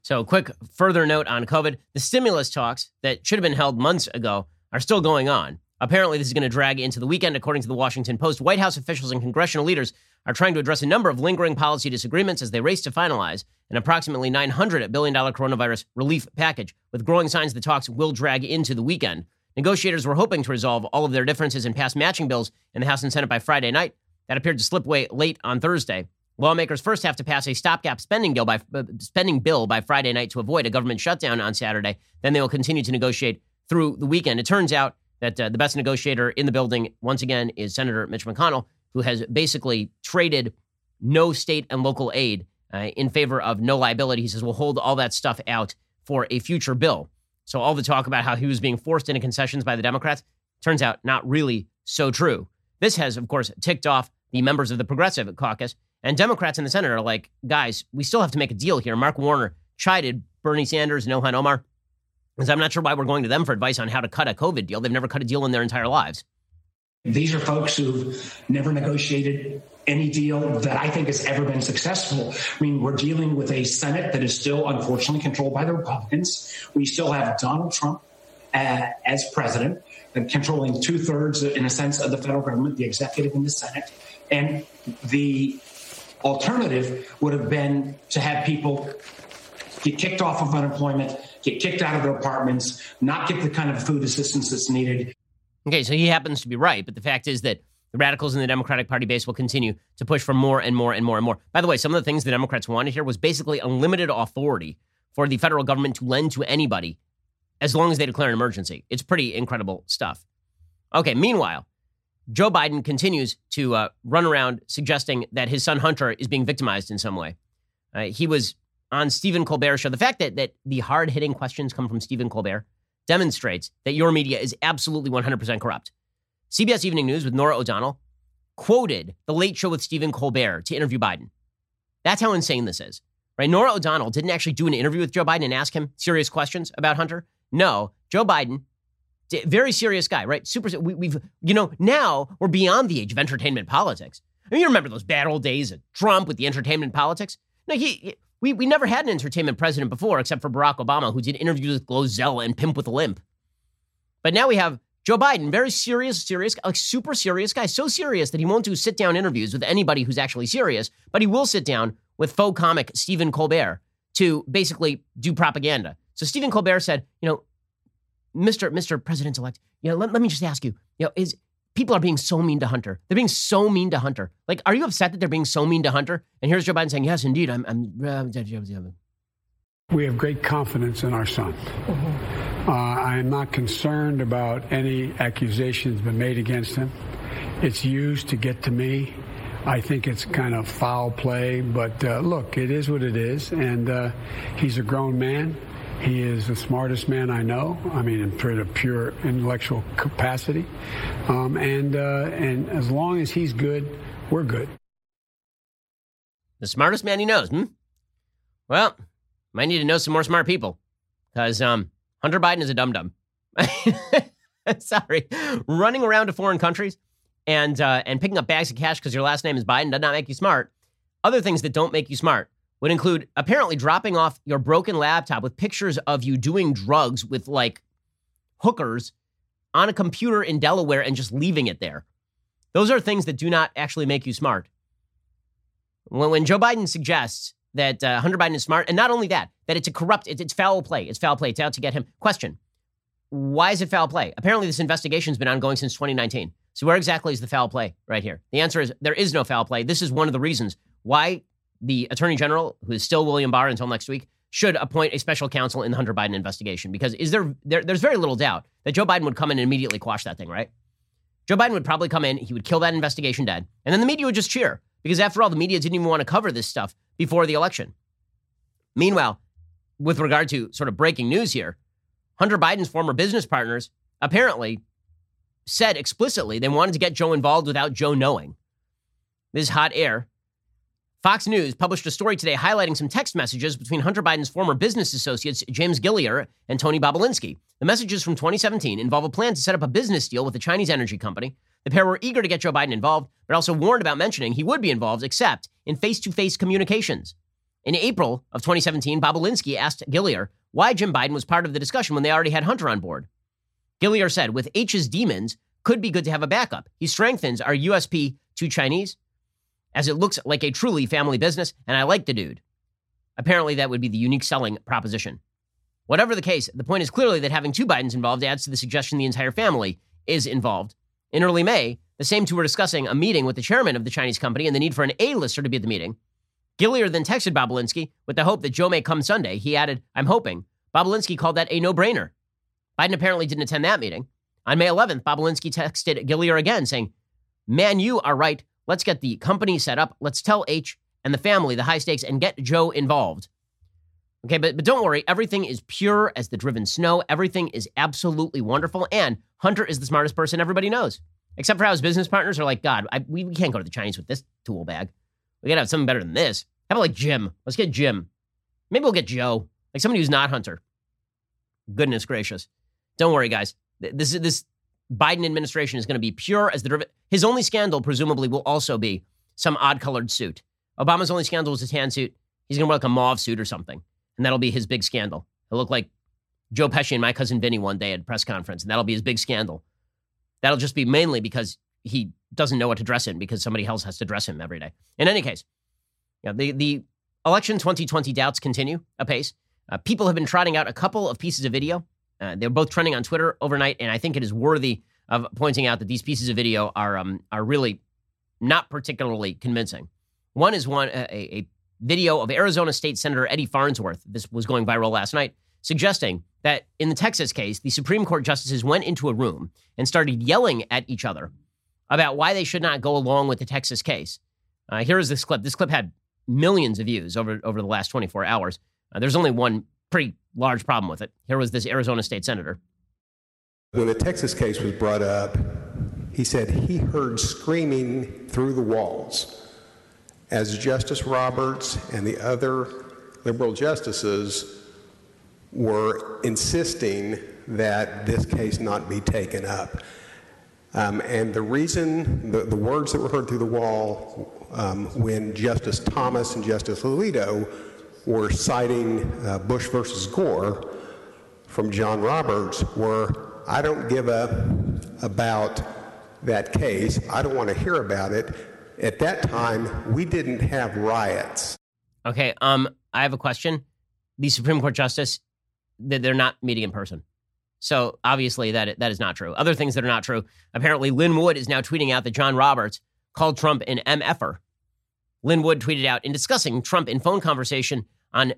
So, quick further note on COVID the stimulus talks that should have been held months ago are still going on. Apparently, this is going to drag into the weekend, according to the Washington Post. White House officials and congressional leaders are trying to address a number of lingering policy disagreements as they race to finalize an approximately $900 billion coronavirus relief package, with growing signs the talks will drag into the weekend. Negotiators were hoping to resolve all of their differences and pass matching bills in the House and Senate by Friday night. That appeared to slip away late on Thursday. Lawmakers first have to pass a stopgap spending bill by uh, spending bill by Friday night to avoid a government shutdown on Saturday. Then they will continue to negotiate through the weekend. It turns out that uh, the best negotiator in the building once again is Senator Mitch McConnell, who has basically traded no state and local aid uh, in favor of no liability. He says we'll hold all that stuff out for a future bill. So all the talk about how he was being forced into concessions by the Democrats turns out not really so true. This has, of course, ticked off the members of the Progressive Caucus and Democrats in the Senate are like, guys, we still have to make a deal here. Mark Warner chided Bernie Sanders and Ilhan Omar. Because I'm not sure why we're going to them for advice on how to cut a COVID deal. They've never cut a deal in their entire lives. These are folks who've never negotiated any deal that I think has ever been successful. I mean, we're dealing with a Senate that is still unfortunately controlled by the Republicans. We still have Donald Trump uh, as president, uh, controlling two thirds, in a sense, of the federal government, the executive and the Senate. And the alternative would have been to have people get kicked off of unemployment, get kicked out of their apartments, not get the kind of food assistance that's needed. Okay, so he happens to be right, but the fact is that the radicals in the Democratic Party base will continue to push for more and more and more and more. By the way, some of the things the Democrats wanted here was basically unlimited authority for the federal government to lend to anybody as long as they declare an emergency. It's pretty incredible stuff. Okay, meanwhile, Joe Biden continues to uh, run around suggesting that his son Hunter is being victimized in some way. Uh, he was on Stephen Colbert's show. The fact that, that the hard hitting questions come from Stephen Colbert demonstrates that your media is absolutely 100% corrupt. CBS Evening News with Norah O'Donnell quoted the late show with Stephen Colbert to interview Biden. That's how insane this is. Right? Norah O'Donnell didn't actually do an interview with Joe Biden and ask him serious questions about Hunter. No, Joe Biden very serious guy, right? Super. We, have you know, now we're beyond the age of entertainment politics. I mean, you remember those bad old days of Trump with the entertainment politics? No, he, we, we never had an entertainment president before, except for Barack Obama, who did interviews with Glozell and Pimp with a Limp. But now we have Joe Biden, very serious, serious, like super serious guy, so serious that he won't do sit down interviews with anybody who's actually serious, but he will sit down with faux comic Stephen Colbert to basically do propaganda. So Stephen Colbert said, you know, Mr. Mr. President elect, you know, let, let me just ask you, you know, is people are being so mean to Hunter. They're being so mean to Hunter. Like, are you upset that they're being so mean to Hunter? And here's Joe Biden saying, yes, indeed, I'm. I'm uh, we have great confidence in our son. Mm-hmm. Uh, I am not concerned about any accusations been made against him. It's used to get to me. I think it's kind of foul play, but uh, look, it is what it is, and uh, he's a grown man. He is the smartest man I know. I mean, in sort of pure intellectual capacity. Um, and uh, and as long as he's good, we're good. The smartest man he knows. Hmm? Well, might need to know some more smart people, because um, Hunter Biden is a dum dum. Sorry, running around to foreign countries and uh, and picking up bags of cash because your last name is Biden does not make you smart. Other things that don't make you smart would include apparently dropping off your broken laptop with pictures of you doing drugs with like hookers on a computer in Delaware and just leaving it there. Those are things that do not actually make you smart. When, when Joe Biden suggests that uh, Hunter Biden is smart, and not only that, that it's a corrupt, it's, it's foul play. It's foul play. It's out to get him. Question Why is it foul play? Apparently, this investigation has been ongoing since 2019. So, where exactly is the foul play right here? The answer is there is no foul play. This is one of the reasons why the attorney general, who is still William Barr until next week, should appoint a special counsel in the Hunter Biden investigation. Because is there, there there's very little doubt that Joe Biden would come in and immediately quash that thing, right? Joe Biden would probably come in, he would kill that investigation dead, and then the media would just cheer. Because after all, the media didn't even want to cover this stuff before the election. Meanwhile, with regard to sort of breaking news here, Hunter Biden's former business partners apparently said explicitly they wanted to get Joe involved without Joe knowing. This hot air Fox News published a story today highlighting some text messages between Hunter Biden's former business associates James Gilliar and Tony Bobulinski. The messages from 2017 involve a plan to set up a business deal with a Chinese energy company. The pair were eager to get Joe Biden involved, but also warned about mentioning he would be involved except in face to face communications. In April of 2017, Bobulinski asked Gilliar why Jim Biden was part of the discussion when they already had Hunter on board. Gilliar said, with H's demons, could be good to have a backup. He strengthens our USP to Chinese as it looks like a truly family business, and I like the dude. Apparently, that would be the unique selling proposition. Whatever the case, the point is clearly that having two Bidens involved adds to the suggestion the entire family is involved. In early May, the same two were discussing a meeting with the chairman of the Chinese company and the need for an A-lister to be at the meeting. Gilliar then texted Bobulinski with the hope that Joe may come Sunday. He added, I'm hoping. Bobulinski called that a no-brainer. Biden apparently didn't attend that meeting. On May 11th, Bobulinski texted Gilliar again saying, Man, you are right. Let's get the company set up. Let's tell H and the family the high stakes and get Joe involved. Okay, but, but don't worry. Everything is pure as the driven snow. Everything is absolutely wonderful. And Hunter is the smartest person everybody knows, except for how his business partners are like, God, I, we, we can't go to the Chinese with this tool bag. We got to have something better than this. How about like Jim? Let's get Jim. Maybe we'll get Joe, like somebody who's not Hunter. Goodness gracious. Don't worry, guys. This, is this Biden administration is going to be pure as the his only scandal presumably will also be some odd colored suit. Obama's only scandal was his tan suit. He's going to wear like a mauve suit or something, and that'll be his big scandal. He'll look like Joe Pesci and my cousin Vinny one day at a press conference, and that'll be his big scandal. That'll just be mainly because he doesn't know what to dress in because somebody else has to dress him every day. In any case, you know, the the election 2020 doubts continue apace. Uh, people have been trotting out a couple of pieces of video uh, they're both trending on Twitter overnight, and I think it is worthy of pointing out that these pieces of video are um, are really not particularly convincing. One is one a, a video of Arizona State Senator Eddie Farnsworth. This was going viral last night, suggesting that in the Texas case, the Supreme Court justices went into a room and started yelling at each other about why they should not go along with the Texas case. Uh, here is this clip. This clip had millions of views over over the last 24 hours. Uh, there's only one pretty large problem with it. Here was this Arizona state senator. When the Texas case was brought up, he said he heard screaming through the walls as Justice Roberts and the other liberal justices were insisting that this case not be taken up. Um, and the reason, the, the, words that were heard through the wall um, when Justice Thomas and Justice Alito were citing uh, Bush versus Gore from John Roberts were I don't give a about that case. I don't want to hear about it. At that time, we didn't have riots. Okay, um, I have a question. The Supreme Court justice, they're not meeting in person. So obviously that that is not true. Other things that are not true. Apparently, Lin Wood is now tweeting out that John Roberts called Trump an MFer. Lin Wood tweeted out in discussing Trump in phone conversation on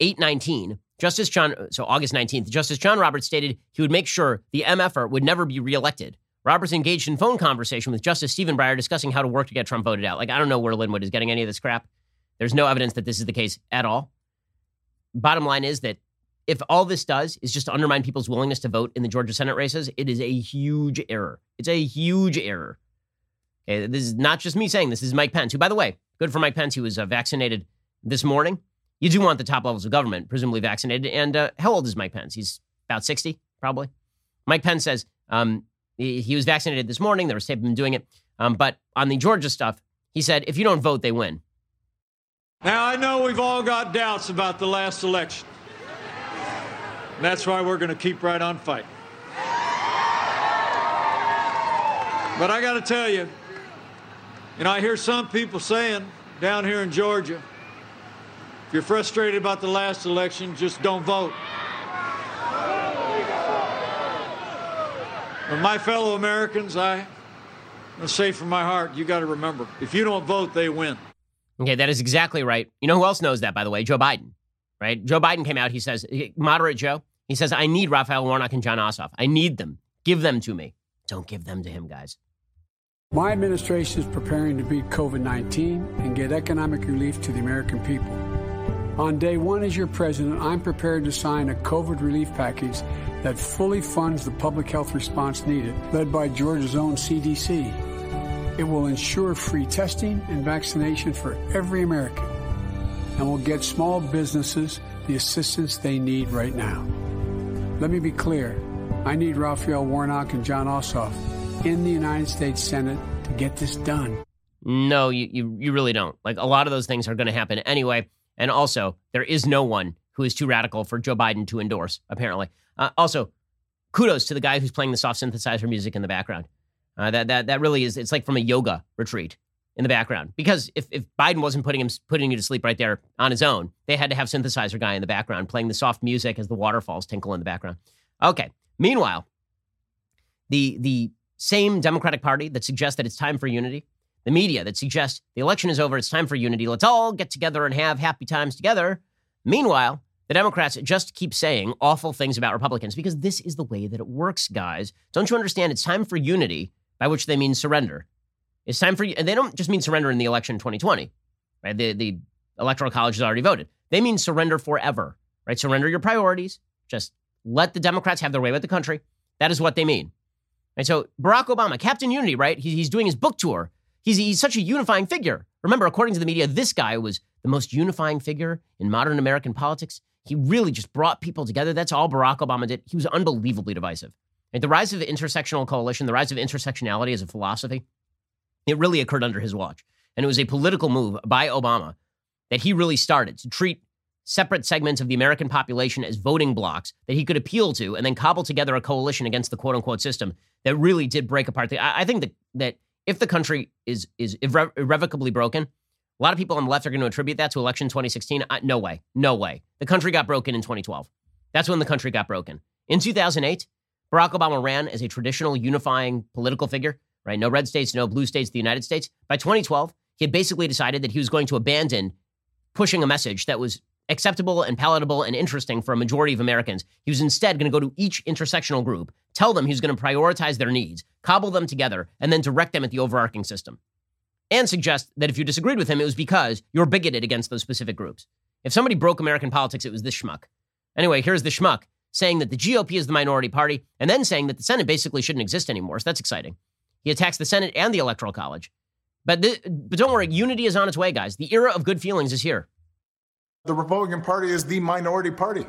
819, Justice John, so August 19th, Justice John Roberts stated he would make sure the MFR would never be reelected. Roberts engaged in phone conversation with Justice Stephen Breyer discussing how to work to get Trump voted out. Like, I don't know where Lin Wood is getting any of this crap. There's no evidence that this is the case at all. Bottom line is that if all this does is just undermine people's willingness to vote in the Georgia Senate races, it is a huge error. It's a huge error. Okay, this is not just me saying this. This is Mike Pence, who, by the way, good for Mike Pence, who was uh, vaccinated this morning you do want the top levels of government, presumably vaccinated. And uh, how old is Mike Pence? He's about 60, probably. Mike Pence says um, he, he, was vaccinated this morning. There was tape of him doing it. Um, but on the Georgia stuff, he said, if you don't vote, they win. Now, I know we've all got doubts about the last election. And that's why we're going to keep right on fighting. But I got to tell you, you know, I hear some people saying down here in Georgia, if you're frustrated about the last election, just don't vote. But my fellow Americans, I I say from my heart, you got to remember, if you don't vote, they win. Okay, that is exactly right. You know who else knows that, by the way? Joe Biden, right? Joe Biden came out. He says, moderate Joe. He says, I need Raphael Warnock and Jon Ossoff. I need them. Give them to me. Don't give them to him, guys. My administration is preparing to beat COVID 19 and get economic relief to the American people. On day one as your president, I'm prepared to sign a COVID relief package that fully funds the public health response needed, led by Georgia's own CDC. It will ensure free testing and vaccination for every American and will get small businesses the assistance they need right now. Let me be clear. I need Raphael Warnock and Jon Ossoff in the United States Senate to get this done. No, you, you, you really don't. Like a lot of those things are going to happen anyway. And also, there is no one who is too radical for Joe Biden to endorse, apparently. Uh, also, kudos to the guy who's playing the soft synthesizer music in the background. Uh, that, that, that really is, it's like from a yoga retreat in the background. Because if, if Biden wasn't putting him putting you to sleep right there on his own, they had to have synthesizer guy in the background playing the soft music as the waterfalls tinkle in the background. Okay. Meanwhile, the the same Democratic Party that suggests that it's time for unity, the media that suggests the election is over, it's time for unity, let's all get together and have happy times together. Meanwhile, the Democrats just keep saying awful things about Republicans because this is the way that it works, guys. Don't you understand? It's time for unity, by which they mean surrender. It's time for and they don't just mean surrender in the election 2020, right? The, the Electoral College has already voted. They mean surrender forever, right? Surrender your priorities. Just let the Democrats have their way with the country. That is what they mean. And so Barack Obama, Captain Unity, right? He's, he's doing his book tour. He's, he's such a unifying figure. Remember, according to the media, this guy was the most unifying figure in modern American politics. He really just brought people together. That's all Barack Obama did. He was unbelievably divisive. And the rise of the intersectional coalition, the rise of intersectionality as a philosophy, it really occurred under his watch. And it was a political move by Obama that he really started to treat separate segments of the American population as voting blocks that he could appeal to and then cobble together a coalition against the quote unquote system that really did break apart. The, I, I think that, that if the country is, is irre- irrevocably broken, a lot of people on the left are going to attribute that to election 2016. Uh, no way. No way. The country got broken in 2012. That's when the country got broken. In 2008, Barack Obama ran as a traditional unifying political figure, right? No red states, no blue states, the United States. By 2012, he had basically decided that he was going to abandon pushing a message that was acceptable and palatable and interesting for a majority of Americans. He was instead going to go to each intersectional group, tell them he was going to prioritize their needs, cobble them together, and then direct them at the overarching system. And suggest that if you disagreed with him, it was because you're bigoted against those specific groups. If somebody broke American politics, it was this schmuck. Anyway, here's the schmuck saying that the GOP is the minority party, and then saying that the Senate basically shouldn't exist anymore. So that's exciting. He attacks the Senate and the Electoral College. But, th- but don't worry, unity is on its way, guys. The era of good feelings is here. The Republican Party is the minority party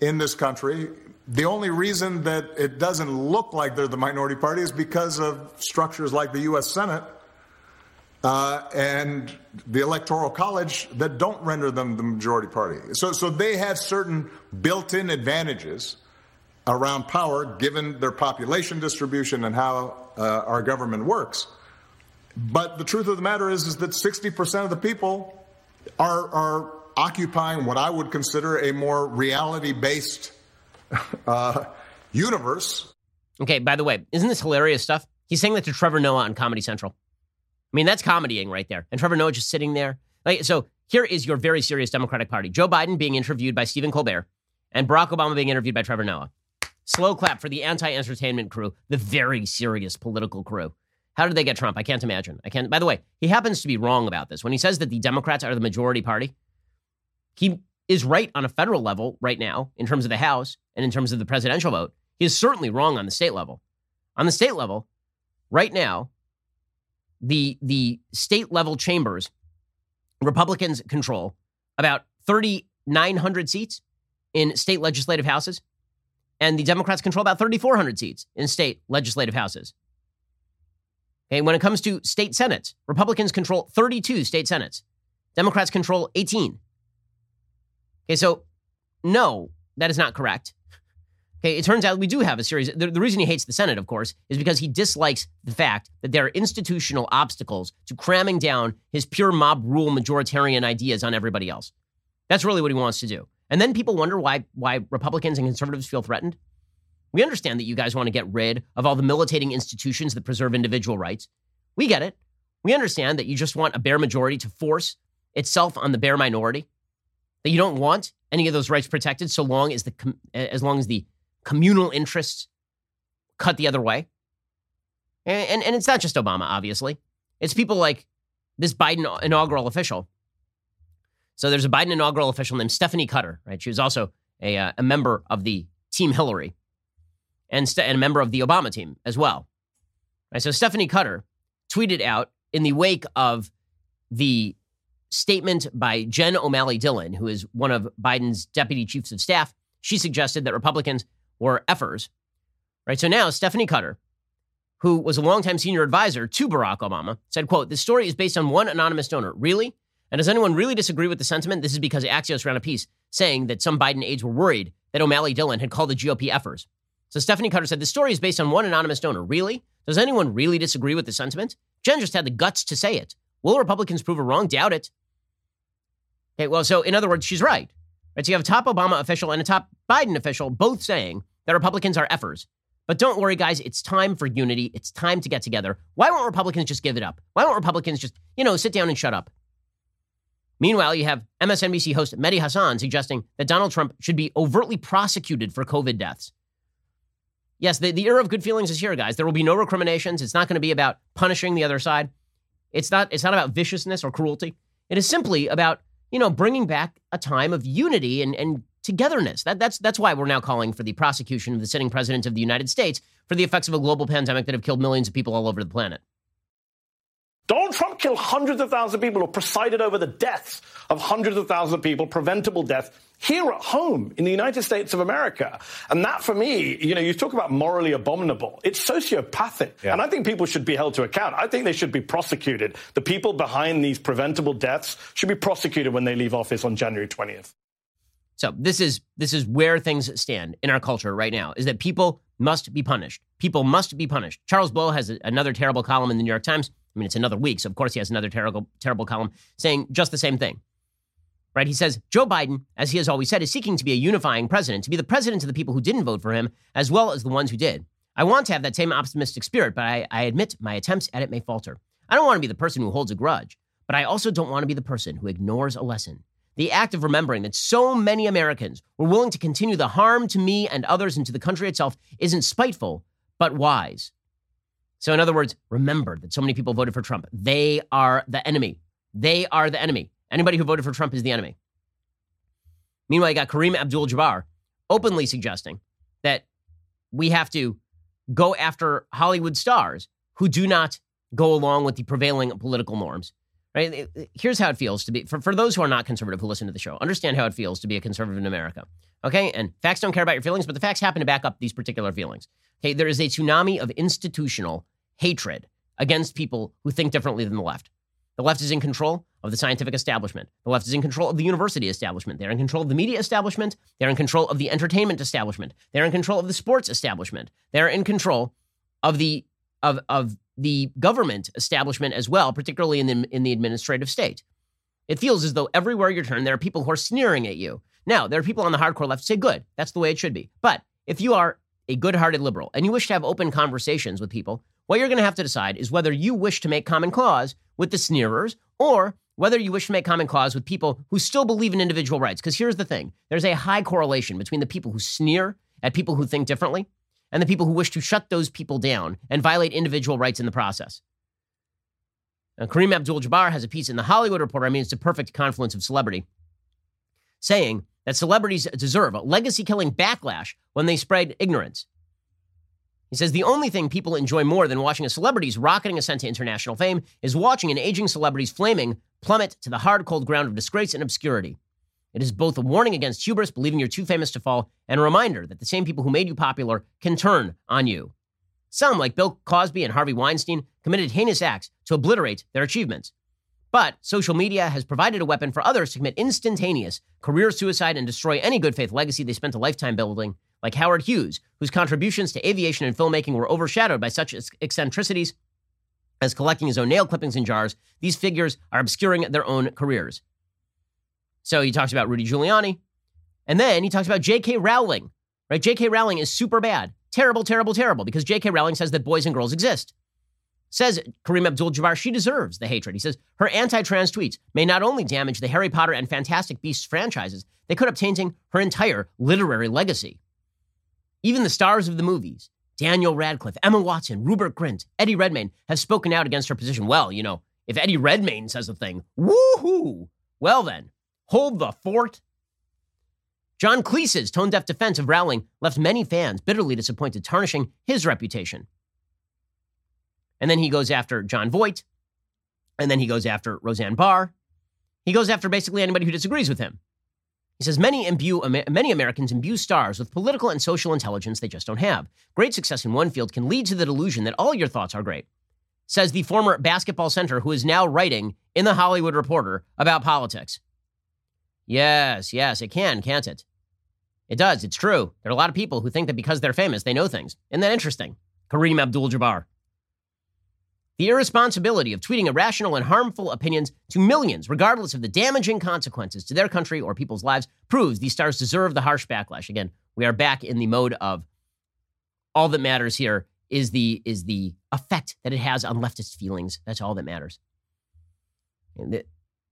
in this country. The only reason that it doesn't look like they're the minority party is because of structures like the U.S. Senate uh, and the Electoral College that don't render them the majority party. So, so they have certain built in advantages around power given their population distribution and how uh, our government works. But the truth of the matter is, is that 60% of the people are, are occupying what I would consider a more reality based uh, universe. Okay, by the way, isn't this hilarious stuff? He's saying that to Trevor Noah on Comedy Central. I mean, that's comedying right there. And Trevor Noah just sitting there. Like, so here is your very serious Democratic Party Joe Biden being interviewed by Stephen Colbert and Barack Obama being interviewed by Trevor Noah. Slow clap for the anti entertainment crew, the very serious political crew. How did they get Trump? I can't imagine. I can't. By the way, he happens to be wrong about this. When he says that the Democrats are the majority party, he is right on a federal level right now in terms of the House and in terms of the presidential vote. He is certainly wrong on the state level. On the state level, right now, the the state level chambers, Republicans control about 3,900 seats in state legislative houses, and the Democrats control about 3,400 seats in state legislative houses. Okay, when it comes to state senates, Republicans control 32 state senates, Democrats control 18. Okay, so no, that is not correct. Okay, it turns out we do have a series. The, the, reason he hates the Senate, of course, is because he dislikes the fact that there are institutional obstacles to cramming down his pure mob rule majoritarian ideas on everybody else. That's really what he wants to do. And then people wonder why why Republicans and conservatives feel threatened. We understand that you guys want to get rid of all the militating institutions that preserve individual rights. We get it. We understand that you just want a bare majority to force itself on the bare minority that you don't want any of those rights protected so long as the as long as the communal interests cut the other way. And, and, and it's not just Obama, obviously. It's people like this Biden inaugural official. So there's a Biden inaugural official named Stephanie Cutter, right? She was also a, uh, a member of the Team Hillary and, st- and a member of the Obama team as well. Right? So Stephanie Cutter tweeted out in the wake of the statement by Jen O'Malley Dillon, who is one of Biden's deputy chiefs of staff. She suggested that Republicans were effers. Right. So now Stephanie Cutter, who was a longtime senior advisor to Barack Obama, said, quote, this story is based on one anonymous donor. Really? And does anyone really disagree with the sentiment? This is because Axios ran a piece saying that some Biden aides were worried that O'Malley Dillon had called the GOP effers. So Stephanie Cutter said the story is based on one anonymous donor. Really? Does anyone really disagree with the sentiment? Jen just had the guts to say it. Will Republicans prove her wrong? Doubt it. Okay, well, so in other words, she's right. Right, so you have a top Obama official and a top Biden official both saying that Republicans are effers. But don't worry, guys, it's time for unity. It's time to get together. Why won't Republicans just give it up? Why won't Republicans just, you know, sit down and shut up? Meanwhile, you have MSNBC host Mehdi Hasan suggesting that Donald Trump should be overtly prosecuted for COVID deaths. Yes, the, the era of good feelings is here, guys. There will be no recriminations. It's not going to be about punishing the other side. It's not, it's not about viciousness or cruelty. It is simply about, you know, bringing back a time of unity and, and togetherness. That, that's, that's why we're now calling for the prosecution of the sitting president of the United States for the effects of a global pandemic that have killed millions of people all over the planet. Donald Trump killed hundreds of thousands of people or presided over the deaths of hundreds of thousands of people, preventable deaths here at home in the United States of America. And that for me, you know, you talk about morally abominable. It's sociopathic. Yeah. And I think people should be held to account. I think they should be prosecuted. The people behind these preventable deaths should be prosecuted when they leave office on January 20th. So this is this is where things stand in our culture right now is that people must be punished. People must be punished. Charles Blow has a, another terrible column in the New York Times. I mean, it's another week, so of course he has another terrible terrible column saying just the same thing right? He says Joe Biden, as he has always said, is seeking to be a unifying president, to be the president of the people who didn't vote for him, as well as the ones who did. I want to have that same optimistic spirit, but I, I admit my attempts at it may falter. I don't want to be the person who holds a grudge, but I also don't want to be the person who ignores a lesson. The act of remembering that so many Americans were willing to continue the harm to me and others and to the country itself isn't spiteful, but wise. So, in other words, remember that so many people voted for Trump. They are the enemy. They are the enemy. Anybody who voted for Trump is the enemy. Meanwhile, you got Kareem Abdul Jabbar openly suggesting that we have to go after Hollywood stars who do not go along with the prevailing political norms. Right? Here's how it feels to be for, for those who are not conservative who listen to the show. Understand how it feels to be a conservative in America. Okay? And facts don't care about your feelings, but the facts happen to back up these particular feelings. Okay, there is a tsunami of institutional hatred against people who think differently than the left. The left is in control of the scientific establishment. The left is in control of the university establishment. They're in control of the media establishment. They're in control of the entertainment establishment. They're in control of the sports establishment. They're in control of the of of the government establishment as well, particularly in the in the administrative state. It feels as though everywhere you turn, there are people who are sneering at you. Now, there are people on the hardcore left who say, "Good, that's the way it should be." But if you are a good-hearted liberal and you wish to have open conversations with people, what you're going to have to decide is whether you wish to make common cause with the sneerers or whether you wish to make common cause with people who still believe in individual rights. Because here's the thing there's a high correlation between the people who sneer at people who think differently and the people who wish to shut those people down and violate individual rights in the process. Now, Kareem Abdul Jabbar has a piece in The Hollywood Reporter. I mean, it's a perfect confluence of celebrity, saying that celebrities deserve a legacy killing backlash when they spread ignorance. He says the only thing people enjoy more than watching a celebrity's rocketing ascent to international fame is watching an aging celebrity's flaming plummet to the hard, cold ground of disgrace and obscurity. It is both a warning against hubris, believing you're too famous to fall, and a reminder that the same people who made you popular can turn on you. Some, like Bill Cosby and Harvey Weinstein, committed heinous acts to obliterate their achievements. But social media has provided a weapon for others to commit instantaneous career suicide and destroy any good faith legacy they spent a lifetime building like Howard Hughes, whose contributions to aviation and filmmaking were overshadowed by such eccentricities as collecting his own nail clippings in jars, these figures are obscuring their own careers. So he talks about Rudy Giuliani. And then he talks about J.K. Rowling, right? J.K. Rowling is super bad. Terrible, terrible, terrible, because J.K. Rowling says that boys and girls exist. Says Kareem Abdul Jabbar, she deserves the hatred. He says her anti trans tweets may not only damage the Harry Potter and Fantastic Beasts franchises, they could tainting her entire literary legacy. Even the stars of the movies, Daniel Radcliffe, Emma Watson, Rupert Grint, Eddie Redmayne, have spoken out against her position. Well, you know, if Eddie Redmayne says a thing, woohoo! Well then, hold the fort. John Cleese's tone deaf defense of Rowling left many fans bitterly disappointed, tarnishing his reputation. And then he goes after Jon Voight. And then he goes after Roseanne Barr. He goes after basically anybody who disagrees with him. He says many imbue many Americans imbue stars with political and social intelligence they just don't have. Great success in one field can lead to the delusion that all your thoughts are great. Says the former basketball center who is now writing in the Hollywood Reporter about politics. Yes, yes, it can, can't it? It does. It's true. There are a lot of people who think that because they're famous, they know things. Isn't that interesting? Kareem Abdul Jabbar. The irresponsibility of tweeting irrational and harmful opinions to millions, regardless of the damaging consequences to their country or people's lives, proves these stars deserve the harsh backlash. Again, we are back in the mode of all that matters here is the is the effect that it has on leftist feelings. That's all that matters. The,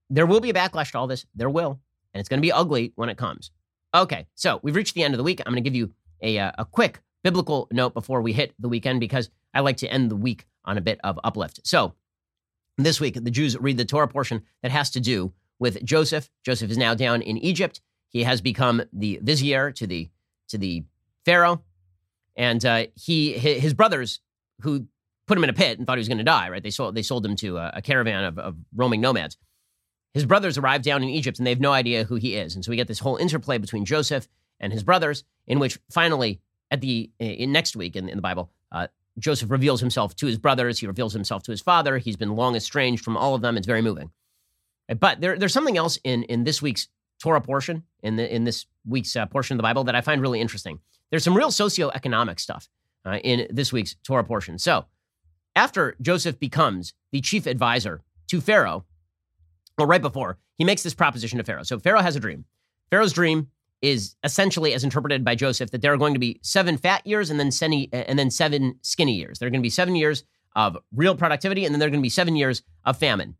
there will be a backlash to all this. There will, and it's going to be ugly when it comes. Okay, so we've reached the end of the week. I'm going to give you a, uh, a quick biblical note before we hit the weekend because I like to end the week on a bit of uplift. So this week, the Jews read the Torah portion that has to do with Joseph. Joseph is now down in Egypt. He has become the vizier to the to the Pharaoh, and uh, he his brothers who put him in a pit and thought he was going to die. Right? They sold they sold him to a, a caravan of, of roaming nomads. His brothers arrive down in Egypt and they have no idea who he is. And so we get this whole interplay between Joseph and his brothers, in which finally, at the in next week in, in the Bible, uh, Joseph reveals himself to his brothers. He reveals himself to his father. He's been long estranged from all of them. It's very moving. But there, there's something else in, in this week's Torah portion, in, the, in this week's uh, portion of the Bible, that I find really interesting. There's some real socioeconomic stuff uh, in this week's Torah portion. So, after Joseph becomes the chief advisor to Pharaoh, well, right before, he makes this proposition to Pharaoh. So Pharaoh has a dream. Pharaoh's dream is essentially as interpreted by Joseph that there are going to be seven fat years and then and then seven skinny years. There are going to be seven years of real productivity and then there are going to be seven years of famine.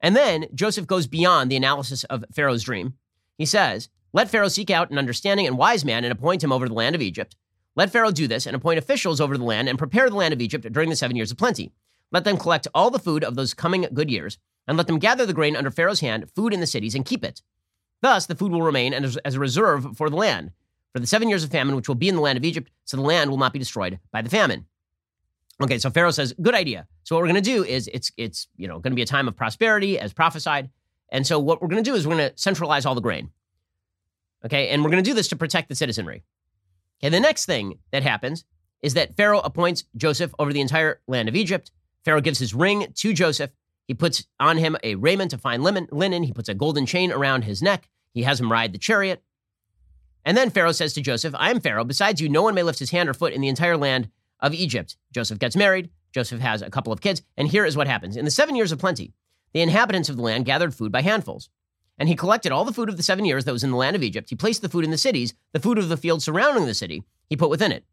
And then Joseph goes beyond the analysis of Pharaoh's dream. He says, "Let Pharaoh seek out an understanding and wise man and appoint him over the land of Egypt. Let Pharaoh do this and appoint officials over the land and prepare the land of Egypt during the seven years of plenty. Let them collect all the food of those coming good years and let them gather the grain under Pharaoh's hand, food in the cities, and keep it. Thus, the food will remain as, a reserve for the land, for the seven years of famine which will be in the land of Egypt, so the land will not be destroyed by the famine. Okay, so Pharaoh says, good idea. So what we're going to do is it's it's you know going to be a time of prosperity as prophesied, and so what we're going to do is we're going to centralize all the grain. Okay, and we're going to do this to protect the citizenry. Okay, the next thing that happens is that Pharaoh appoints Joseph over the entire land of Egypt. Pharaoh gives his ring to Joseph, he puts on him a raiment of fine linen. He puts a golden chain around his neck. He has him ride the chariot. And then Pharaoh says to Joseph, I am Pharaoh. Besides you, no one may lift his hand or foot in the entire land of Egypt. Joseph gets married. Joseph has a couple of kids. And here is what happens. In the seven years of plenty, the inhabitants of the land gathered food by handfuls. And he collected all the food of the seven years that was in the land of Egypt. He placed the food in the cities, the food of the fields surrounding the city, he put within it.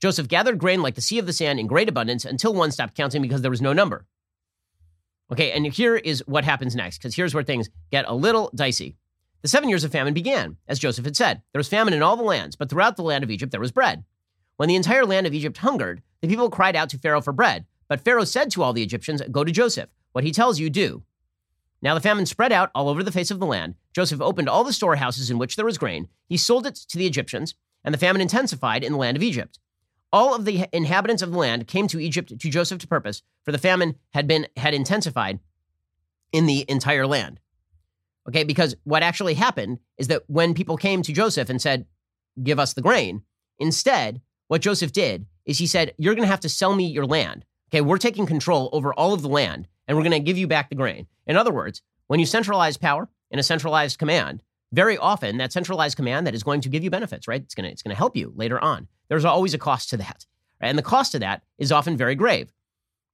Joseph gathered grain like the sea of the sand in great abundance until one stopped counting because there was no number. Okay, and here is what happens next, because here's where things get a little dicey. The seven years of famine began, as Joseph had said. There was famine in all the lands, but throughout the land of Egypt there was bread. When the entire land of Egypt hungered, the people cried out to Pharaoh for bread. But Pharaoh said to all the Egyptians, Go to Joseph. What he tells you, do. Now the famine spread out all over the face of the land. Joseph opened all the storehouses in which there was grain. He sold it to the Egyptians, and the famine intensified in the land of Egypt. All of the inhabitants of the land came to Egypt to Joseph to purpose, for the famine had been had intensified in the entire land. Okay, because what actually happened is that when people came to Joseph and said, "Give us the grain," instead, what Joseph did is he said, "You're going to have to sell me your land. Okay, we're taking control over all of the land, and we're going to give you back the grain." In other words, when you centralize power in a centralized command, very often that centralized command that is going to give you benefits, right? It's going to it's going to help you later on. There's always a cost to that. And the cost of that is often very grave.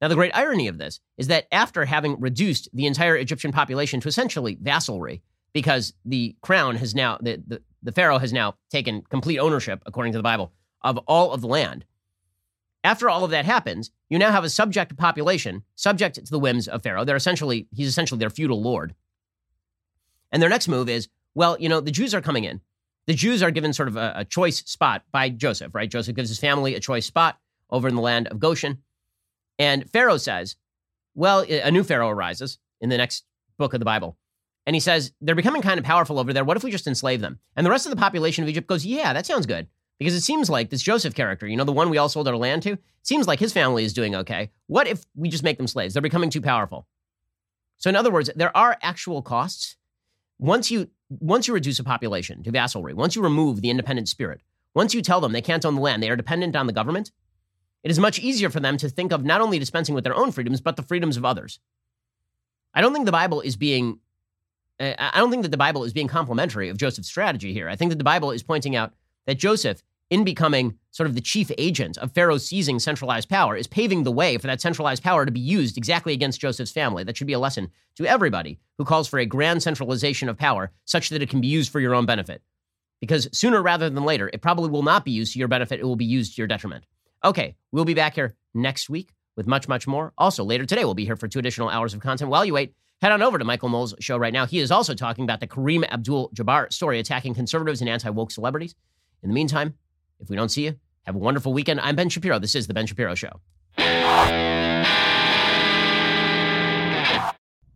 Now, the great irony of this is that after having reduced the entire Egyptian population to essentially vassalry, because the crown has now, the, the, the Pharaoh has now taken complete ownership, according to the Bible, of all of the land. After all of that happens, you now have a subject population subject to the whims of Pharaoh. They're essentially, he's essentially their feudal lord. And their next move is, well, you know, the Jews are coming in the Jews are given sort of a, a, choice spot by Joseph, right? Joseph gives his family a choice spot over in the land of Goshen. And Pharaoh says, well, a new Pharaoh arises in the next book of the Bible. And he says, they're becoming kind of powerful over there. What if we just enslave them? And the rest of the population of Egypt goes, yeah, that sounds good. Because it seems like this Joseph character, you know, the one we all sold our land to, seems like his family is doing okay. What if we just make them slaves? They're becoming too powerful. So, in other words, there are actual costs. Once you once you reduce a population to vassalry, once you remove the independent spirit, once you tell them they can't own the land, they are dependent on the government, it is much easier for them to think of not only dispensing with their own freedoms, but the freedoms of others. I don't think the Bible is being I don't think that the Bible is being complimentary of Joseph's strategy here. I think that the Bible is pointing out that Joseph, in becoming sort of the chief agent of Pharaoh seizing centralized power, is paving the way for that centralized power to be used exactly against Joseph's family. That should be a lesson to everybody who calls for a grand centralization of power such that it can be used for your own benefit. Because sooner rather than later, it probably will not be used to your benefit, it will be used to your detriment. Okay, we'll be back here next week with much, much more. Also, later today, we'll be here for two additional hours of content. While you wait, Head on over to Michael Knowles' show right now. He is also talking about the Kareem Abdul Jabbar story attacking conservatives and anti woke celebrities. In the meantime, if we don't see you, have a wonderful weekend. I'm Ben Shapiro. This is The Ben Shapiro Show.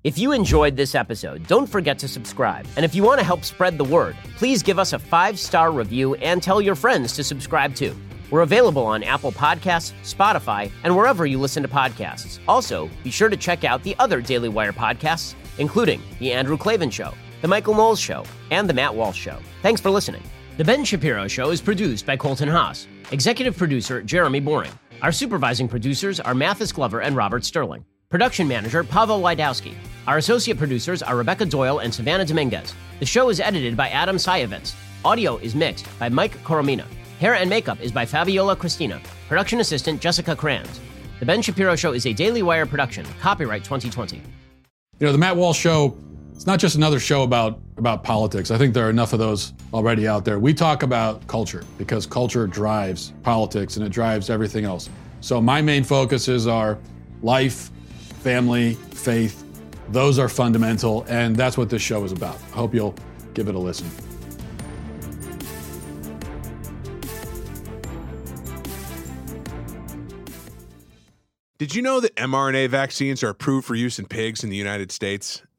If you enjoyed this episode, don't forget to subscribe. And if you want to help spread the word, please give us a five star review and tell your friends to subscribe too. We're available on Apple Podcasts, Spotify, and wherever you listen to podcasts. Also, be sure to check out the other Daily Wire podcasts, including The Andrew Klavan Show, The Michael Knowles Show, and The Matt Walsh Show. Thanks for listening. The Ben Shapiro Show is produced by Colton Haas, executive producer Jeremy Boring. Our supervising producers are Mathis Glover and Robert Sterling. Production manager Pavel Wydowski. Our associate producers are Rebecca Doyle and Savannah Dominguez. The show is edited by Adam Sievitz. Audio is mixed by Mike Coromina. Hair and makeup is by Fabiola Cristina. Production assistant Jessica Kranz. The Ben Shapiro Show is a Daily Wire production. Copyright 2020. You know, the Matt Walsh Show, it's not just another show about, about politics. I think there are enough of those already out there. We talk about culture because culture drives politics and it drives everything else. So my main focuses are life, family, faith. Those are fundamental, and that's what this show is about. I hope you'll give it a listen. Did you know that mRNA vaccines are approved for use in pigs in the United States?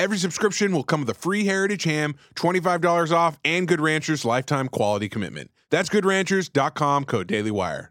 Every subscription will come with a free Heritage Ham, $25 off, and Good Ranchers lifetime quality commitment. That's goodranchers.com, code DailyWire.